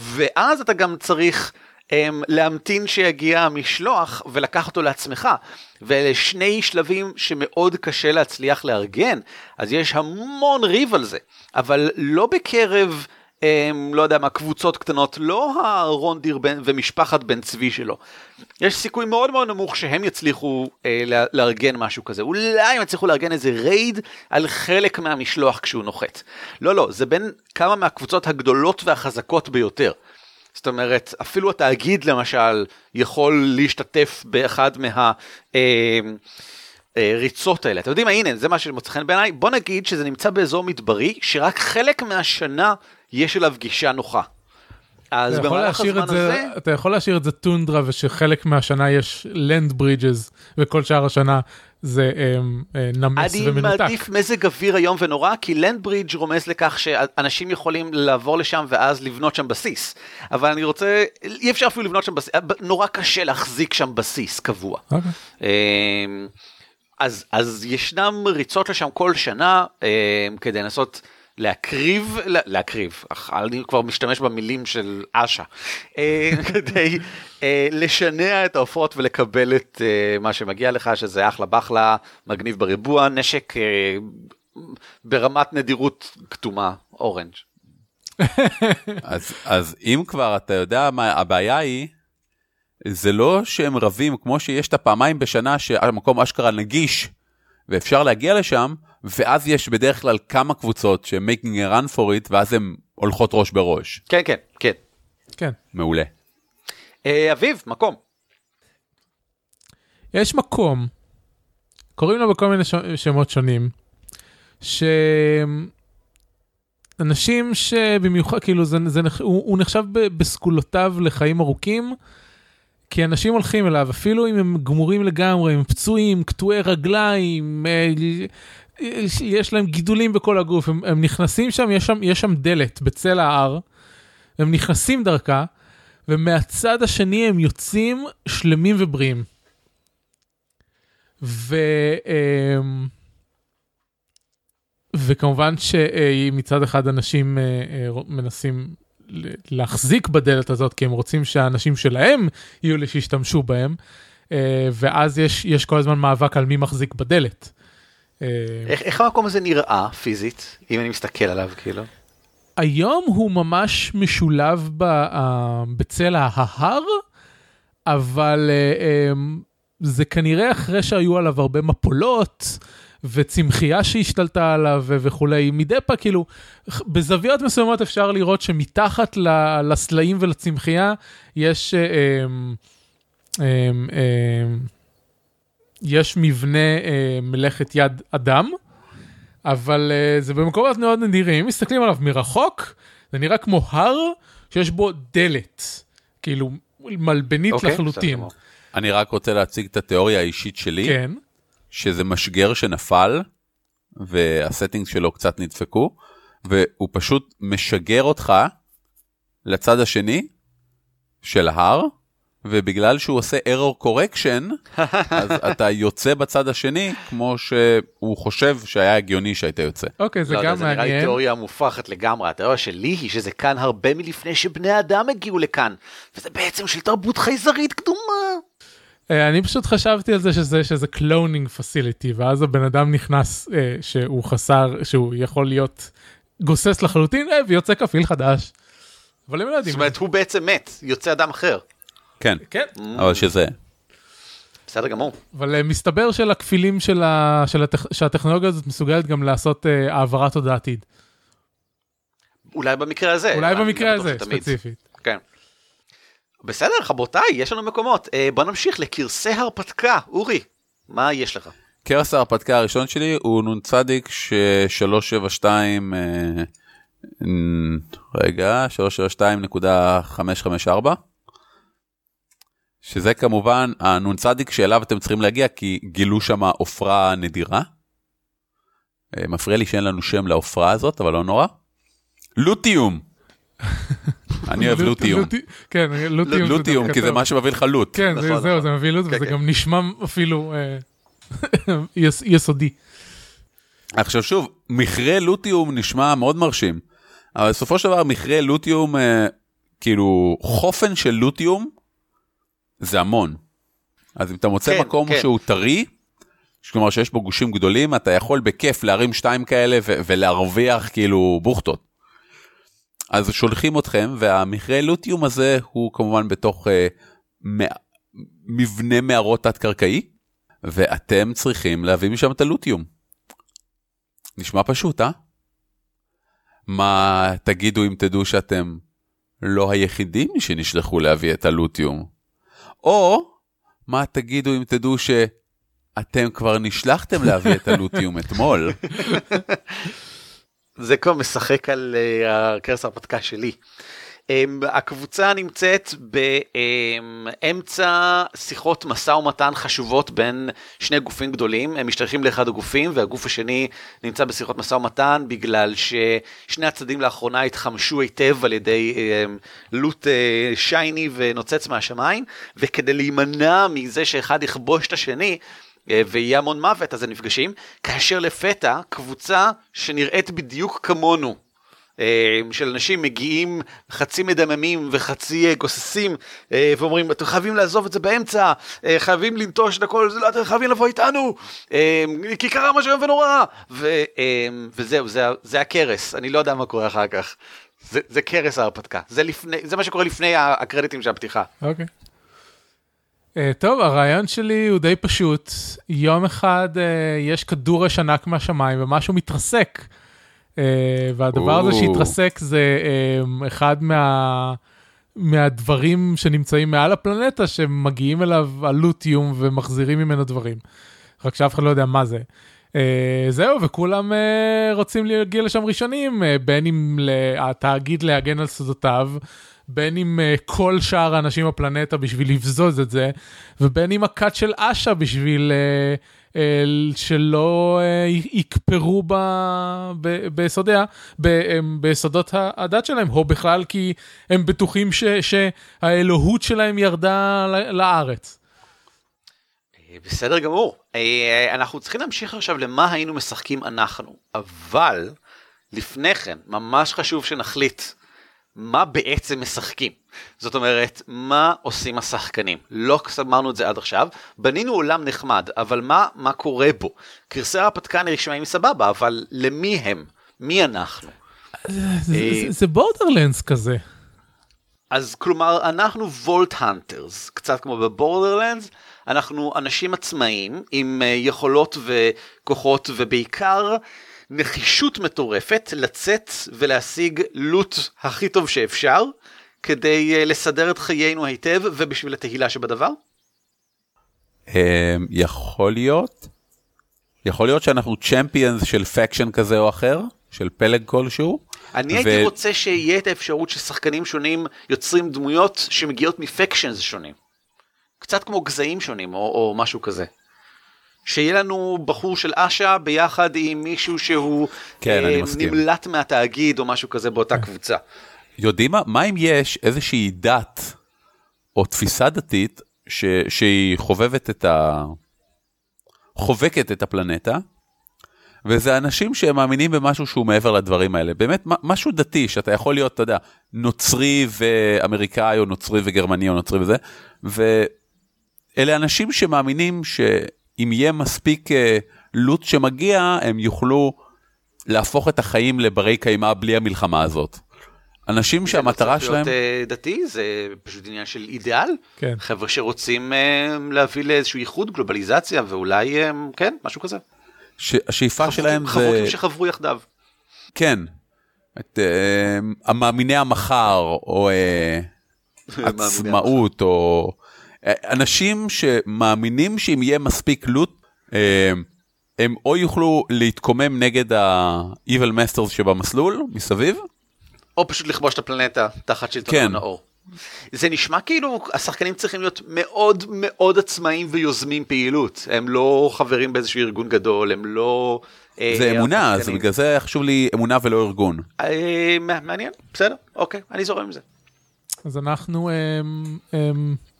ואז אתה גם צריך um, להמתין שיגיע המשלוח ולקח אותו לעצמך. ואלה שני שלבים שמאוד קשה להצליח לארגן, אז יש המון ריב על זה, אבל לא בקרב... הם, לא יודע מה, קבוצות קטנות, לא הרון דיר בן ומשפחת בן צבי שלו. יש סיכוי מאוד מאוד נמוך שהם יצליחו אה, לארגן משהו כזה. אולי הם יצליחו לארגן איזה רייד על חלק מהמשלוח כשהוא נוחת. לא, לא, זה בין כמה מהקבוצות הגדולות והחזקות ביותר. זאת אומרת, אפילו התאגיד למשל יכול להשתתף באחד מה... אה, אה, ריצות האלה. אתם יודעים מה, הנה, זה מה שמוצא חן בעיניי. בוא נגיד שזה נמצא באזור מדברי, שרק חלק מהשנה יש אליו גישה נוחה. אז במהלך הזמן הזה... זה, אתה יכול להשאיר את זה טונדרה ושחלק מהשנה יש לנד ברידג'ז וכל שאר השנה זה um, uh, נמס אני ומנותק. אני מעדיף מזג אוויר איום ונורא כי לנד ברידג' רומז לכך שאנשים יכולים לעבור לשם ואז לבנות שם בסיס. אבל אני רוצה, אי אפשר אפילו לבנות שם בסיס, נורא קשה להחזיק שם בסיס קבוע. Okay. אוקיי. אמ, אז, אז ישנם ריצות לשם כל שנה um, כדי לנסות להקריב, להקריב, אני כבר משתמש במילים של אשה, אה, כדי אה, לשנע את העופות ולקבל את אה, מה שמגיע לך, שזה אחלה בחלה, מגניב בריבוע, נשק ברמת נדירות כתומה, אורנג'. אז, אז אם כבר אתה יודע מה הבעיה היא, זה לא שהם רבים כמו שיש את הפעמיים בשנה שהמקום אשכרה נגיש ואפשר להגיע לשם, ואז יש בדרך כלל כמה קבוצות שהם making a run for it, ואז הן הולכות ראש בראש. כן, כן, כן. כן. מעולה. אה, אביב, מקום. יש מקום, קוראים לו בכל מיני ש... שמות שונים, שאנשים שבמיוחד, כאילו, זה, זה, הוא, הוא נחשב בסגולותיו לחיים ארוכים, כי אנשים הולכים אליו, אפילו אם הם גמורים לגמרי, הם פצועים, קטועי רגליים, אה, יש להם גידולים בכל הגוף, הם, הם נכנסים שם יש, שם, יש שם דלת בצל ההר, הם נכנסים דרכה, ומהצד השני הם יוצאים שלמים ובריאים. ו... אמ, וכמובן שמצד אחד אנשים אה, אה, מנסים להחזיק בדלת הזאת כי הם רוצים שהאנשים שלהם יהיו אלה שישתמשו בהם אה, ואז יש יש כל הזמן מאבק על מי מחזיק בדלת. אה, איך, איך המקום הזה נראה פיזית, אם אני מסתכל עליו כאילו? היום הוא ממש משולב ב, אה, בצל ההר, אבל אה, אה, זה כנראה אחרי שהיו עליו הרבה מפולות. וצמחייה שהשתלטה עליו וכולי, מדי פעם כאילו, בזוויות מסוימות אפשר לראות שמתחת לסלעים ולצמחייה יש, אה, אה, אה, אה, יש מבנה אה, מלאכת יד אדם, אבל אה, זה במקומות מאוד נדירים, אם מסתכלים עליו מרחוק, זה נראה כמו הר שיש בו דלת, כאילו מלבנית אוקיי, לחלוטין. אני רק רוצה להציג את התיאוריה האישית שלי, כן, שזה משגר שנפל, והסטינגס שלו קצת נדפקו, והוא פשוט משגר אותך לצד השני של ההר, ובגלל שהוא עושה error correction, אז אתה יוצא בצד השני כמו שהוא חושב שהיה הגיוני שהיית יוצא. אוקיי, זה לא גם זה נראה לי מעניין. תיאוריה מופרכת לגמרי, התיאוריה שלי היא שזה כאן הרבה מלפני שבני אדם הגיעו לכאן, וזה בעצם של תרבות חייזרית קדומה. אה, אני פשוט חשבתי על זה שזה שזה cloning facility ואז הבן אדם נכנס אה, שהוא חסר שהוא יכול להיות גוסס לחלוטין אה, ויוצא כפיל חדש. אבל הם לא יודעים. זאת אומרת, הוא בעצם מת, יוצא אדם אחר. כן, כן. אבל שזה, בסדר גמור. אבל אה, מסתבר שלכפילים של ה... של הטכ... שהטכנולוגיה הזאת מסוגלת גם לעשות אה, העברת תודעתית. אולי במקרה הזה. אולי במקרה הזה. ספציפית. בסדר, רבותיי, יש לנו מקומות. אה, בוא נמשיך לקרסי הרפתקה. אורי, מה יש לך? קרס ההרפתקה הראשון שלי הוא נ"צ ש-372, אה, רגע, 372.554, שזה כמובן הנ"צ שאליו אתם צריכים להגיע כי גילו שם עופרה נדירה. אה, מפריע לי שאין לנו שם לעופרה הזאת, אבל לא נורא. לוטיום. אני אוהב לוט- לוטיום. לוטי- כן, לוטיום. לוטיום, כי זה. מה שמביא לך לוט. כן, זה- נכון, זהו, נכון. זה מביא לוט כן, וזה כן. גם נשמע אפילו אה, יס- יסודי. עכשיו שוב, מכרה לוטיום נשמע מאוד מרשים, אבל בסופו של דבר מכרה לוטיום, אה, כאילו חופן של לוטיום, זה המון. אז אם אתה מוצא כן, מקום כן. שהוא טרי, כלומר שיש בו גושים גדולים, אתה יכול בכיף להרים שתיים כאלה ולהרוויח כאילו בוכטות. אז שולחים אתכם, והמכרה לוטיום הזה הוא כמובן בתוך אה, מע... מבנה מערות תת-קרקעי, ואתם צריכים להביא משם את הלוטיום. נשמע פשוט, אה? מה תגידו אם תדעו שאתם לא היחידים שנשלחו להביא את הלוטיום? או מה תגידו אם תדעו שאתם כבר נשלחתם להביא את הלוטיום אתמול? זה כבר משחק על אה, הקרס ההרפתקה שלי. Um, הקבוצה נמצאת באמצע שיחות משא ומתן חשובות בין שני גופים גדולים, הם משתייכים לאחד הגופים והגוף השני נמצא בשיחות משא ומתן בגלל ששני הצדדים לאחרונה התחמשו היטב על ידי um, לוט uh, שייני ונוצץ מהשמיים, וכדי להימנע מזה שאחד יכבוש את השני, אה, ויהיה המון מוות, אז הם נפגשים, כאשר לפתע קבוצה שנראית בדיוק כמונו, אה, של אנשים מגיעים חצי מדממים וחצי אה, גוססים, אה, ואומרים, אתם חייבים לעזוב את זה באמצע, אה, חייבים לנטוש את הכל, זה לא, אתם חייבים לבוא איתנו, אה, כי קרה משהו איום ונורא, ו, אה, וזהו, זה, זה הקרס, אני לא יודע מה קורה אחר כך. זה, זה קרס ההרפתקה, זה, לפני, זה מה שקורה לפני הקרדיטים של הפתיחה. אוקיי. אה, טוב, הרעיון שלי הוא די פשוט. יום אחד אה, יש כדור רש ענק מהשמיים ומשהו מתרסק. אה, והדבר הזה. שהתרסק זה אה, אחד מה... מהדברים שנמצאים מעל הפלנטה שמגיעים אליו הלוטיום ומחזירים ממנו דברים. רק שאף אחד לא יודע מה זה. אה, זהו, וכולם אה, רוצים להגיע לשם ראשונים, אה, בין אם התאגיד להגן על סודותיו, בין אם אה, כל שאר האנשים בפלנטה בשביל לבזוז את זה, ובין אם הכת של אשה בשביל אה, אה, שלא י- יקפרו ב, ב, ביסודיה, ב, אה, ביסודות הדת שלהם, או בכלל כי הם בטוחים ש, שהאלוהות שלהם ירדה לארץ. בסדר גמור. אנחנו צריכים להמשיך עכשיו למה היינו משחקים אנחנו, אבל לפני כן, ממש חשוב שנחליט מה בעצם משחקים. זאת אומרת, מה עושים השחקנים? לא אמרנו את זה עד עכשיו, בנינו עולם נחמד, אבל מה, מה קורה בו? קרסי ההרפתקה נשמעים סבבה, אבל למי הם? מי אנחנו? זה בורדרלנדס כזה. אז כלומר, אנחנו וולט הנטרס, קצת כמו בבורדרלנדס, אנחנו אנשים עצמאיים עם אה, יכולות וכוחות ובעיקר נחישות מטורפת לצאת ולהשיג לוט הכי טוב שאפשר כדי אה, לסדר את חיינו היטב ובשביל התהילה שבדבר? אמ, יכול להיות. יכול להיות שאנחנו צ'מפיונס של פקשן כזה או אחר, של פלג כלשהו. אני ו... הייתי רוצה שיהיה את האפשרות ששחקנים שונים יוצרים דמויות שמגיעות מפקשנס שונים. קצת כמו גזעים שונים או, או משהו כזה. שיהיה לנו בחור של אשה ביחד עם מישהו שהוא כן, אה, נמלט מהתאגיד או משהו כזה באותה קבוצה. יודעים מה, מה אם יש איזושהי דת או תפיסה דתית ש, שהיא חובבת את ה... חובקת את הפלנטה, וזה אנשים שמאמינים במשהו שהוא מעבר לדברים האלה. באמת, משהו דתי, שאתה יכול להיות, אתה יודע, נוצרי ואמריקאי, או נוצרי וגרמני, או נוצרי וזה, ואלה אנשים שמאמינים שאם יהיה מספיק אה, לוט שמגיע, הם יוכלו להפוך את החיים לברי קיימא בלי המלחמה הזאת. אנשים שהמטרה שלהם... זה לא צריך להיות דתי, זה פשוט עניין של אידיאל. כן. חבר'ה שרוצים אה, להביא לאיזשהו איחוד, גלובליזציה, ואולי, אה, כן, משהו כזה. השאיפה שלהם זה... חברותים שחברו יחדיו. כן. את uh, המאמיני המחר, או uh, עצמאות, או... אנשים שמאמינים שאם יהיה מספיק לוט, uh, הם או יוכלו להתקומם נגד ה-Evil Masters שבמסלול, מסביב, או פשוט לכבוש את הפלנטה תחת שלטון כן. הנאור. זה נשמע כאילו השחקנים צריכים להיות מאוד מאוד עצמאים ויוזמים פעילות. הם לא חברים באיזשהו ארגון גדול, הם לא... אה, זה אה, אמונה, אז בגלל זה חשוב לי אמונה ולא ארגון. אה, מעניין, בסדר, אוקיי, אני זורם עם זה. אז אנחנו אה, אה,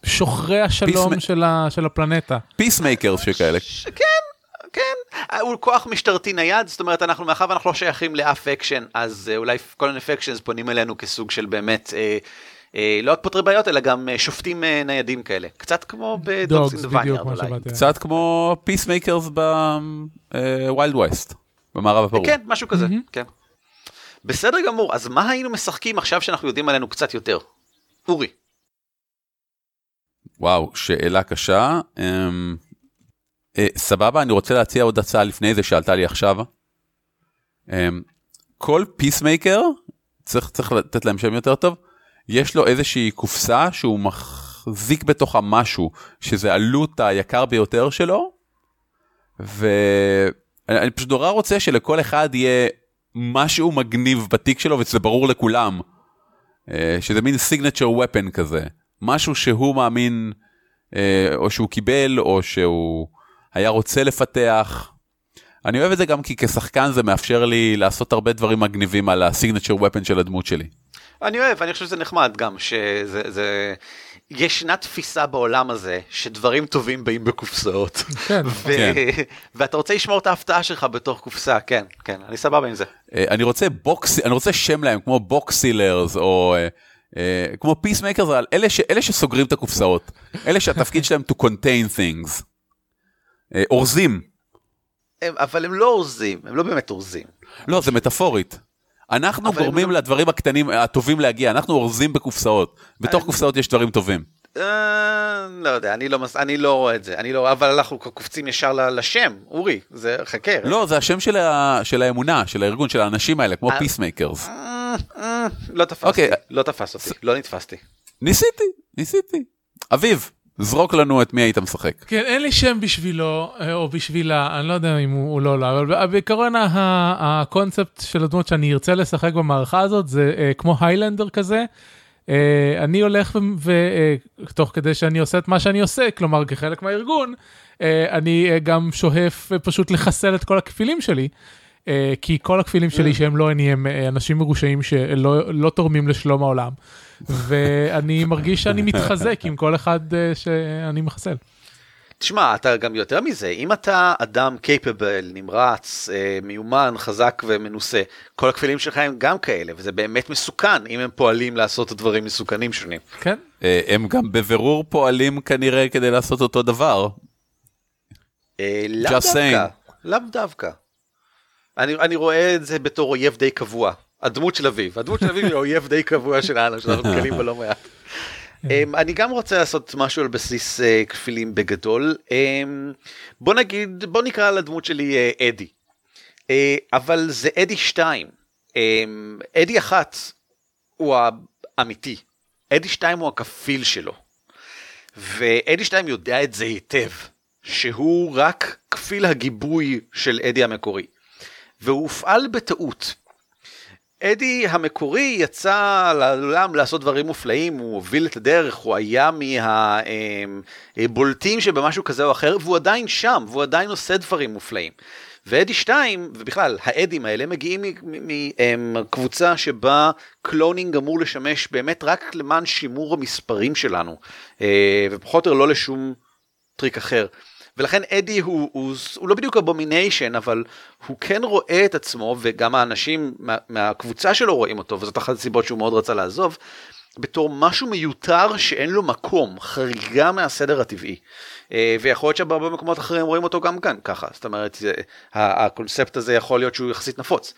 שוחרי השלום Peace של, ה, של הפלנטה. peacemakers שכאלה. כן, כן, הוא כוח משטרתי נייד, זאת אומרת, אנחנו, מאחר ואנחנו לא שייכים לאף אקשן, אז אה, אולי כל מיני factions פונים אלינו כסוג של באמת, אה, אה, לא רק פותרי בעיות, אלא גם אה, שופטים אה, ניידים כאלה. קצת כמו ב Dogs אולי. קצת כמו peacemakers ב Wild West, במערב הפרוע. כן, משהו כזה, mm-hmm. כן. בסדר גמור, אז מה היינו משחקים עכשיו שאנחנו יודעים עלינו קצת יותר? אורי. וואו, שאלה קשה. Um, אה, סבבה, אני רוצה להציע עוד הצעה לפני זה שעלתה לי עכשיו. אה, כל peacemaker, צריך, צריך לתת להם שם יותר טוב, יש לו איזושהי קופסה שהוא מחזיק בתוכה משהו, שזה ה loot היקר ביותר שלו, ואני פשוט נורא רוצה שלכל אחד יהיה משהו מגניב בתיק שלו ושזה ברור לכולם, אה, שזה מין סיגנצ'ר ופן כזה, משהו שהוא מאמין, אה, או שהוא קיבל, או שהוא... היה רוצה לפתח. אני אוהב את זה גם כי כשחקן זה מאפשר לי לעשות הרבה דברים מגניבים על הסיגנצ'ר ופן של הדמות שלי. אני אוהב, אני חושב שזה נחמד גם, שזה, זה, ישנה תפיסה בעולם הזה שדברים טובים באים בקופסאות. כן. ו... כן. ואתה רוצה לשמור את ההפתעה שלך בתוך קופסה, כן, כן, אני סבבה עם זה. אה, אני רוצה box, אני רוצה שם להם כמו box sealers או... אה, אה, כמו peacemakers, אלה, ש, אלה שסוגרים את הקופסאות, אלה שהתפקיד שלהם to contain things. אה, אורזים. אבל הם לא אורזים, הם לא באמת אורזים. לא, זה מטאפורית. אנחנו גורמים לא... לדברים הקטנים, הטובים להגיע, אנחנו אורזים בקופסאות. בתוך אני... קופסאות יש דברים טובים. אה, לא יודע, אני לא, אני לא רואה את זה, אני לא, אבל אנחנו קופצים ישר לשם, אורי, זה חכה. לא, זה השם של, ה, של האמונה, של הארגון, של האנשים האלה, כמו Peacemakers. אה, לא תפסתי, אוקיי. לא תפס אותי, לא נתפסתי. ניסיתי, ניסיתי. אביב, זרוק לנו את מי היית משחק. כן, אין לי שם בשבילו, אה, או בשבילה, אני לא יודע אם הוא לא לא, אבל בעיקרון הקונספט של הדמות שאני ארצה לשחק במערכה הזאת זה אה, כמו Highlander כזה. אה, אני הולך ותוך כדי שאני עושה את מה שאני עושה, כלומר כחלק מהארגון, אני גם שואף פשוט לחסל את כל הכפילים שלי. כי כל הכפילים שלי שהם לא אני הם אנשים מרושעים שלא לא תורמים לשלום העולם. ואני מרגיש שאני מתחזק עם כל אחד שאני מחסל. תשמע, אתה גם יותר מזה, אם אתה אדם קייפבל, נמרץ, אה, מיומן, חזק ומנוסה, כל הכפילים שלך הם גם כאלה, וזה באמת מסוכן אם הם פועלים לעשות דברים מסוכנים שונים. כן? אה, הם גם בבירור פועלים כנראה כדי לעשות אותו דבר. אה, לאו Just דווקא, saying. לאו דווקא. אני, אני רואה את זה בתור אויב די קבוע. הדמות של אביב, הדמות של אביב היא אויב די קבוע שלנו, שאנחנו נתקלים בו לא מעט. um, אני גם רוצה לעשות משהו על בסיס uh, כפילים בגדול. Um, בוא נגיד, בוא נקרא לדמות שלי uh, אדי. Uh, אבל זה אדי 2. Um, אדי 1 הוא האמיתי, אדי 2 הוא הכפיל שלו. ואדי 2 יודע את זה היטב, שהוא רק כפיל הגיבוי של אדי המקורי. והוא הופעל בטעות. אדי המקורי יצא לעולם לעשות דברים מופלאים, הוא הוביל את הדרך, הוא היה מהבולטים שבמשהו כזה או אחר, והוא עדיין שם, והוא עדיין עושה דברים מופלאים. ואדי 2, ובכלל, האדים האלה מגיעים מקבוצה שבה cloning אמור לשמש באמת רק למען שימור המספרים שלנו, אה, ופחות או לא לשום טריק אחר. ולכן אדי הוא, הוא, הוא לא בדיוק abomination, אבל הוא כן רואה את עצמו, וגם האנשים מה, מהקבוצה שלו רואים אותו, וזאת אחת הסיבות שהוא מאוד רצה לעזוב, בתור משהו מיותר שאין לו מקום, חריגה מהסדר הטבעי. אה, ויכול להיות שבהרבה מקומות אחרים רואים אותו גם כאן ככה, זאת אומרת, זה, הקונספט הזה יכול להיות שהוא יחסית נפוץ.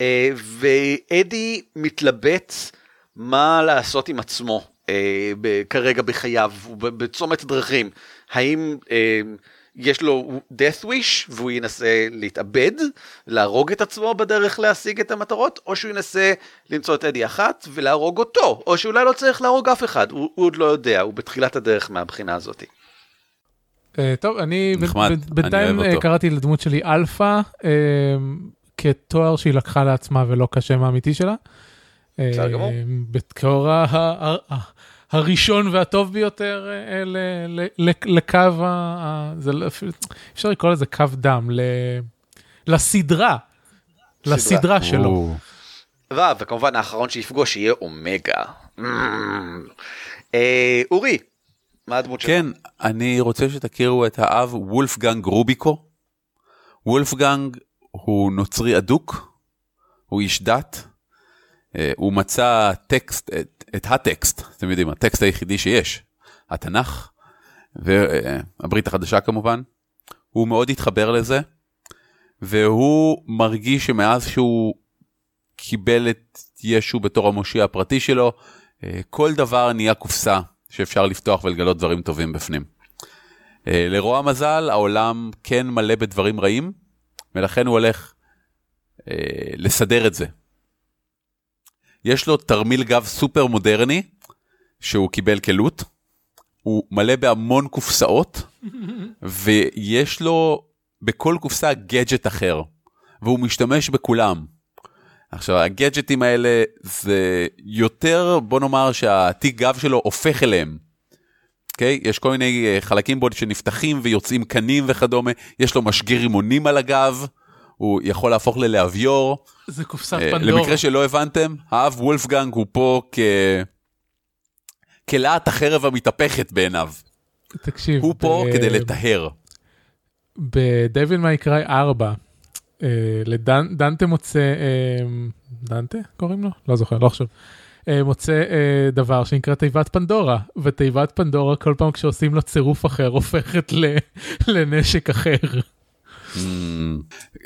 אה, ואדי מתלבט מה לעשות עם עצמו אה, כרגע בחייו, בצומת דרכים. האם אה, יש לו death wish והוא ינסה להתאבד, להרוג את עצמו בדרך להשיג את המטרות, או שהוא ינסה למצוא את אדי אחת ולהרוג אותו, או שאולי לא צריך להרוג אף אחד, הוא, הוא עוד לא יודע, הוא בתחילת הדרך מהבחינה הזאת. אה, טוב, אני בינתיים אותו. קראתי לדמות שלי אלפא, אה, כתואר שהיא לקחה לעצמה ולא כשם האמיתי שלה. בסדר גמור. בתואר הראשון והטוב ביותר אה, ל- ל- ל- לקו, ה- לא- אפשר לקרוא לזה קו דם, ל- לסדרה, לסדרה שלו. וכמובן האחרון שיפגוש יהיה אומגה. Mm. אה, אורי, מה הדמות שלך? כן, אני רוצה שתכירו את האב וולפגנג רוביקו. וולפגנג הוא נוצרי אדוק, הוא איש דת, אה, הוא מצא טקסט, את, הטקסט, אתם יודעים, הטקסט היחידי שיש, התנ"ך, והברית החדשה כמובן. הוא מאוד התחבר לזה, והוא מרגיש שמאז שהוא קיבל את ישו בתור המושיע הפרטי שלו, אה, כל דבר נהיה קופסה שאפשר לפתוח ולגלות דברים טובים בפנים. אה, לרוע המזל, העולם כן מלא בדברים רעים, ולכן הוא הולך אה, לסדר את זה. יש לו תרמיל גב סופר מודרני, שהוא קיבל כלוט, הוא מלא בהמון קופסאות, ויש לו בכל קופסה גאדג'ט אחר, והוא משתמש בכולם. עכשיו, הגאדג'טים האלה זה יותר, בוא נאמר שהתיק גב שלו הופך אליהם. אוקיי? יש כל מיני אה, חלקים בו שנפתחים ויוצאים קנים וכדומה, יש לו משגר רימונים על הגב, הוא יכול להפוך ללהביור. זה קופסת אה, פנדורה. למקרה שלא הבנתם, האב וולפגנג הוא פה כ... כלהט החרב המתהפכת בעיניו. תקשיב, הוא פה ב- כדי לטהר. בדביל מיי קריי 4, אה, לדן- דנטה מוצא, אה, דנטה קוראים לו? לא זוכר, לא. אה, מוצא אה, דבר שנקרא תיבת פנדורה, ותיבת פנדורה כל פעם כשעושים לו צירוף אחר הופכת ל- לנשק אחר.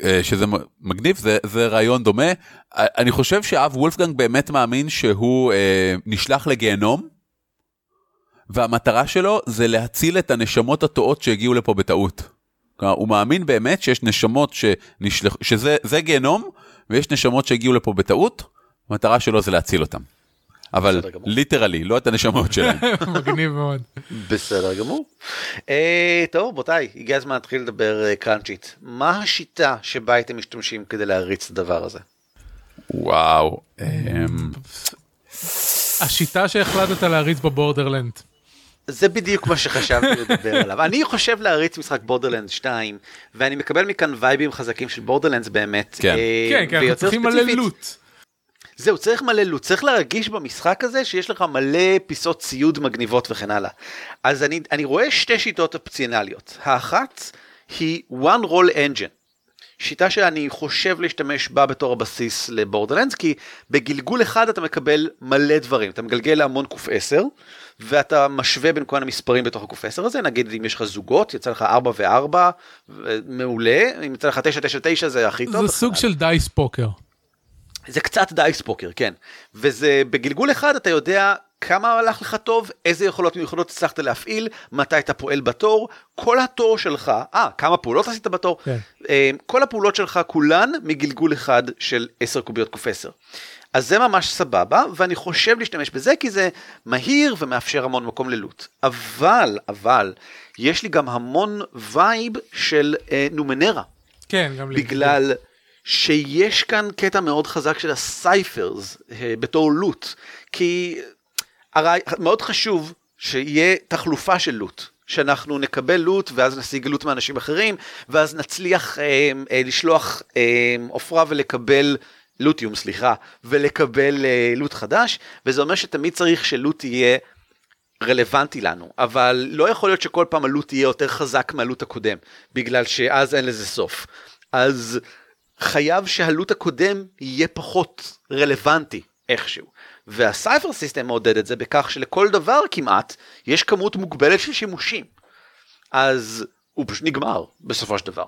אה, שזה מגניב, זה, זה רעיון דומה. אני חושב שהאב וולפגנג באמת מאמין שהוא אה, נשלח לגיהנום, והמטרה שלו זה להציל את הנשמות הטועות שהגיעו לפה בטעות. כלומר, הוא מאמין באמת שיש נשמות שנשלח, שזה זה גיהנום, ויש נשמות שהגיעו לפה בטעות, המטרה שלו זה להציל אותם. אבל. ליטרלי, לא את הנשמות שלהם. מגניב מאוד. בסדר גמור. אה, טוב רבותיי, הגיע הזמן להתחיל לדבר אה, קראנצ'ית. מה השיטה שבה הייתם משתמשים כדי להריץ את הדבר הזה? וואו. אמ, השיטה שהחלטת להריץ בבורדרלנד. זה בדיוק מה שחשבתי לדבר עליו. אני חושב להריץ משחק בורדרלנד 2, ואני מקבל מכאן וייבים חזקים של בורדרלנדס באמת. כן. אה, כן, כי אנחנו צריכים מלא לוט. זהו, צריך מלא לוט, צריך להרגיש במשחק הזה שיש לך מלא פיסות ציוד מגניבות וכן הלאה. אז אני, אני רואה שתי שיטות אופציונליות. האחת היא one roll engine. שיטה שאני חושב להשתמש בה בתור הבסיס לבורדרלנדס, כי בגלגול אחד אתה מקבל מלא דברים, אתה מגלגל להמון קוף 10, ואתה משווה בין כל המספרים בתוך הקוף 10 הזה, נגיד אם יש לך זוגות, יצא לך 4 ו-4, מעולה, אם יצא לך 9 9 9 זה הכי טוב. זה סוג של דייס פוקר. זה קצת דייס פוקר, כן. וזה בגלגול אחד אתה יודע כמה הלך לך טוב, איזה יכולות מיוחדות הצלחת להפעיל, מתי אתה פועל בתור, כל התור שלך, אה, כמה פעולות עשית בתור, כן. אה, כל הפעולות שלך כולן מגלגול אחד של 10 קוביות קוף 10. אז זה ממש סבבה, ואני חושב להשתמש בזה כי זה מהיר ומאפשר המון מקום ל loot. אבל, אבל, יש לי גם המון vibe של אה, Numenera. כן, גם לי. בגלל שיש כאן קטע מאוד חזק של הסייפרס אה, בתור לוט, כי הרי מאוד חשוב שיהיה תחלופה של לוט. שאנחנו נקבל לוט ואז נשיג לוט מאנשים אחרים ואז נצליח אה, אה, לשלוח אה, עופרה ולקבל לוטיום סליחה ולקבל אה, לוט חדש וזה אומר שתמיד צריך שלוט יהיה רלוונטי לנו. אבל לא יכול להיות שכל פעם הלוט יהיה יותר חזק מהלוט הקודם בגלל שאז אין לזה סוף. אז חייב שה loot הקודם יהיה פחות רלוונטי איכשהו. וה Cypher System מעודד את זה בכך שלכל דבר כמעט יש כמות מוגבלת של שימושים. אז הוא פשוט נגמר בסופו של דבר.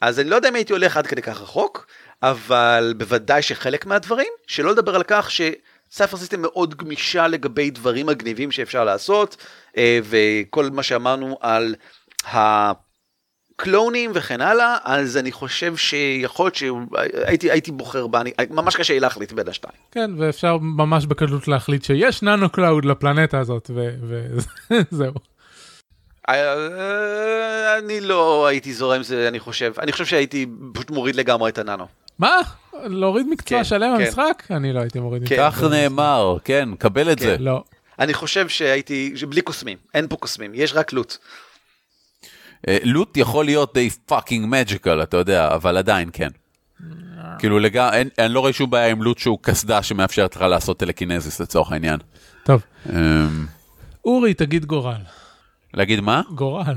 אז אני לא יודע אם הייתי הולך עד כדי כך רחוק, אבל בוודאי שחלק מהדברים, שלא לדבר על כך ש Cypher System מאוד גמישה לגבי דברים מגניבים שאפשר לעשות, אה, וכל מה שאמרנו על ה... קלונים וכן הלאה, אז אני חושב שיכול להיות שהייתי הייתי בוחר בה, אני, ממש קשה לי להחליט בין השתיים. כן, ואפשר ממש בקלות להחליט שיש nano cloud לפלנטה הזאת, וזהו. אה, אני לא הייתי זורם זה, אני חושב. אני חושב שהייתי פשוט מוריד לגמרי את הננו. מה? להוריד מקצוע כן, שלם כן. במשחק? אני לא הייתי מוריד כן. מקצוע. כך נאמר, כן, קבל את כן. זה. לא. אני חושב שהייתי, בלי קוסמים, אין פה קוסמים, יש רק loot. אה, loot יכול להיות די fucking magical, אתה יודע, אבל עדיין כן. כאילו לגמרי, אני לא רואה שום בעיה עם loot שהוא קסדה שמאפשרת לך לעשות טלקינזיס לצורך העניין. טוב, אמ, אורי, תגיד גורל. להגיד מה? גורל.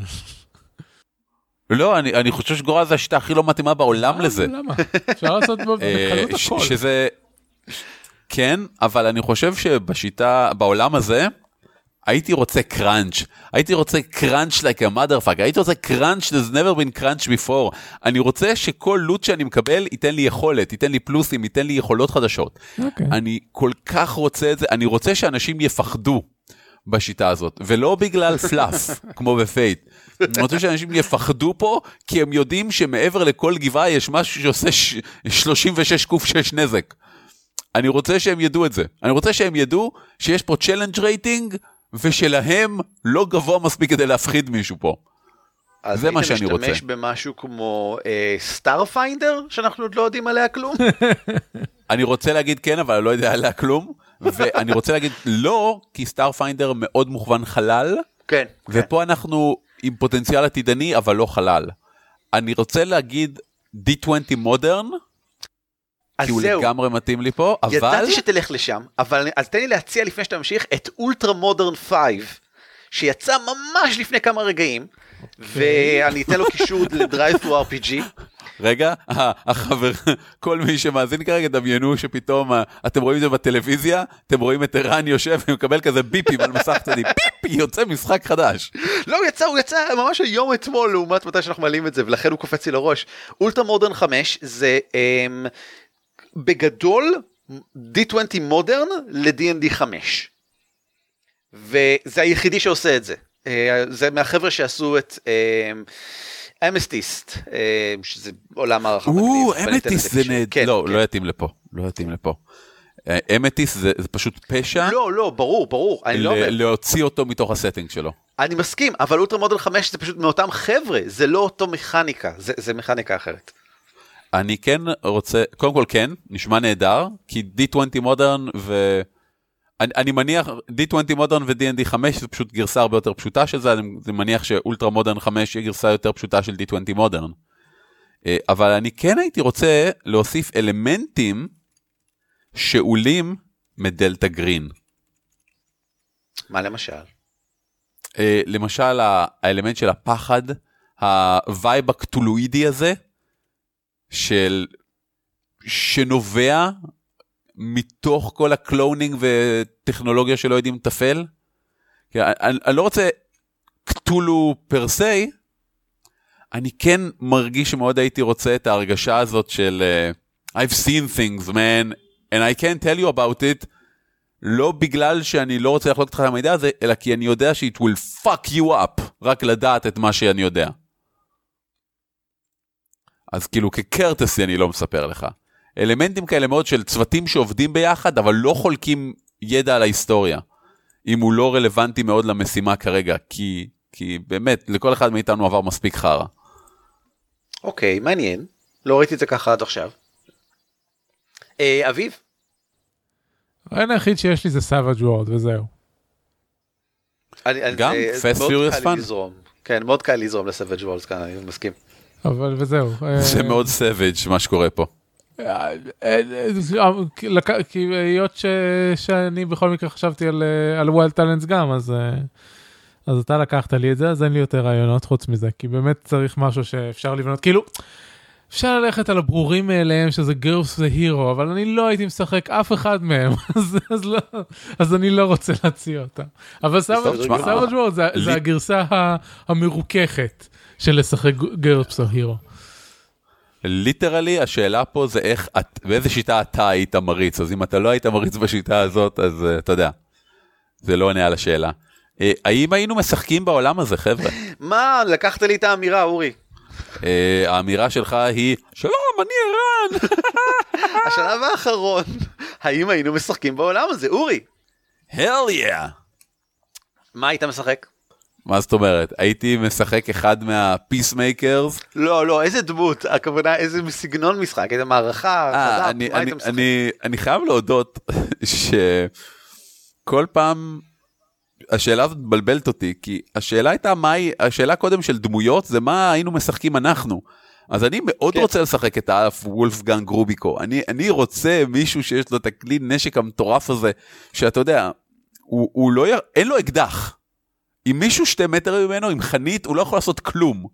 לא, אני אני חושב שגורל זה השיטה הכי לא מתאימה בעולם אה, לזה. למה? אפשר לעשות אה, בקלות הכל. שזה, כן, אבל אני חושב שבשיטה, בעולם הזה, הייתי רוצה קראנץ', הייתי רוצה קראנץ' like a motherfucker, הייתי רוצה קראנץ' there's never been crunch before. אני רוצה שכל לוט שאני מקבל ייתן לי יכולת, ייתן לי פלוסים, ייתן לי יכולות חדשות. אוקיי. אני כל כך רוצה את זה, אני רוצה שאנשים יפחדו בשיטה הזאת, ולא בגלל פלאף, כמו בפייט. אני רוצה שאנשים יפחדו פה, כי הם יודעים שמעבר לכל גבעה יש משהו שעושה ש- 36 קוף 6 נזק. אני רוצה שהם ידעו את זה. אני רוצה שהם ידעו שיש פה challenge rating, ושלהם לא גבוה מספיק כדי להפחיד מישהו פה. אז זה מה היית שאני רוצה. משתמש במשהו כמו Starfinder, שאנחנו עוד לא יודעים עליה כלום? אני רוצה להגיד כן, אבל אני לא יודע עליה כלום. ואני רוצה להגיד לא, כי Starfinder מאוד מוכוון חלל, כן. ופה אנחנו עם פוטנציאל עתידני, אבל לא חלל. אני רוצה להגיד D20 Modern, אז כי הוא זהו. לגמרי מתאים לי פה, אבל... ידעתי שתלך לשם, אבל אז תן לי להציע לפני שאתה ממשיך את Ultra Modern 5, שיצא ממש לפני כמה רגעים, ואני אתן לו קישור ל DriveThruRPG. רגע, ה- החבר, כל מי שמאזין כרגע, דמיינו שפתאום, ה- אתם רואים את זה בטלוויזיה, אתם רואים את ערן יושב ומקבל כזה ביפים על מסך צדדי, beep, יוצא משחק חדש. לא, הוא יצא, הוא יצא ממש היום אתמול לעומת מתי שאנחנו מעלים את זה, ולכן הוא קופץ לי לראש. Ultra Modern 5 זה um, בגדול D20 Modern ל-D&D 5. וזה היחידי שעושה את זה. Uh, זה מהחבר'ה שעשו את Amethyst, uh, שזה עולם הערכה או, מגניב, אמטיס לזה זה קישור. נהד... כן, לא, כן. לא יתאים לפה, לא יתאים לפה. אה, אמטיס זה זה פשוט פשע לא, לא, ברור, ברור, אני לא אומר. להוציא אותו מתוך ה setting שלו. אני מסכים, אבל Ultra Modern 5 זה פשוט מאותם חבר'ה, זה לא אותו מכניקה, זה, זה מכניקה אחרת. אני כן רוצה, קודם כל כן, נשמע נהדר, כי D20 Modern ו... אני, אני מניח, D20 Modern ו-D&D 5 זה פשוט גרסה הרבה יותר פשוטה של זה, אני, אני מניח ש Ultra Modern 5 היא גרסה יותר פשוטה של D20 Modern. אה, אבל אני כן הייתי רוצה להוסיף אלמנטים שאולים מ Delta Green. מה למשל? אה, למשל האלמנט של הפחד, ה vibe הקטולואידי הזה, של... שנובע מתוך כל ה cloning וטכנולוגיה שלא יודעים לתפעל. אני, אני לא רוצה Cthulhu per se, אני כן מרגיש שמאוד הייתי רוצה את ההרגשה הזאת של uh, I've seen things man and I can't tell you about it לא בגלל שאני לא רוצה לחלוק איתך את המידע הזה אלא כי אני יודע ש-it will fuck you up רק לדעת את מה שאני יודע. אז כאילו כקרטסי אני לא מספר לך. אלמנטים כאלה מאוד של צוותים שעובדים ביחד אבל לא חולקים ידע על ההיסטוריה. אם הוא לא רלוונטי מאוד למשימה כרגע כי כי באמת לכל אחד מאיתנו עבר מספיק חרא. אוקיי, מעניין. לא ראיתי את זה ככה עד עכשיו. אה, אביב? הרעיון היחיד שיש לי זה Savage Worlds וזהו. גם? Fast Furious Fun? כן, מאוד קל לזרום ל Savage Worlds כאן, אני מסכים. אבל וזהו. זה מאוד savage מה שקורה פה. כי היות שאני בכל מקרה חשבתי על Wild Talents גם, אז... אז אתה לקחת לי את זה, אז אין לי יותר רעיונות חוץ מזה, כי באמת צריך משהו שאפשר לבנות, כאילו, אפשר ללכת על הברורים מאליהם שזה GURPS ו Hero, אבל אני לא הייתי משחק אף אחד מהם, אז, אז, לא, אז אני לא רוצה להציע אותם. אבל Savage Worlds זה, זה הגרסה המרוככת של לשחק GURPS Hero. literally השאלה פה זה איך, את, באיזה שיטה אתה היית מריץ, אז אם אתה לא היית מריץ בשיטה הזאת, אז אה, אתה יודע, זה לא עונה על השאלה. אה, האם היינו משחקים בעולם הזה, חבר'ה? מה, לקחת לי את האמירה, אורי. אה, האמירה שלך היא, שלום, אני ערן. השלב האחרון, האם היינו משחקים בעולם הזה, אורי? hell yeah. מה היית משחק? מה זאת אומרת? הייתי משחק אחד מה Peacemakers? לא, לא, איזה דמות? הכוונה איזה סגנון משחק, איזה מערכה, אה, אני, אני, אני, אני חייב להודות שכל פעם השאלה הזאת מבלבלת אותי, כי השאלה הייתה מה היא, השאלה קודם של דמויות זה מה היינו משחקים אנחנו. אז אני מאוד כן. רוצה לשחק את האף וולפגנג רוביקו. אני, אני רוצה מישהו שיש לו את הכלי נשק המטורף הזה, שאתה יודע, הוא, הוא לא, י... אין לו אקדח. אם מישהו שתי מטר ממנו עם חנית, הוא לא יכול לעשות כלום.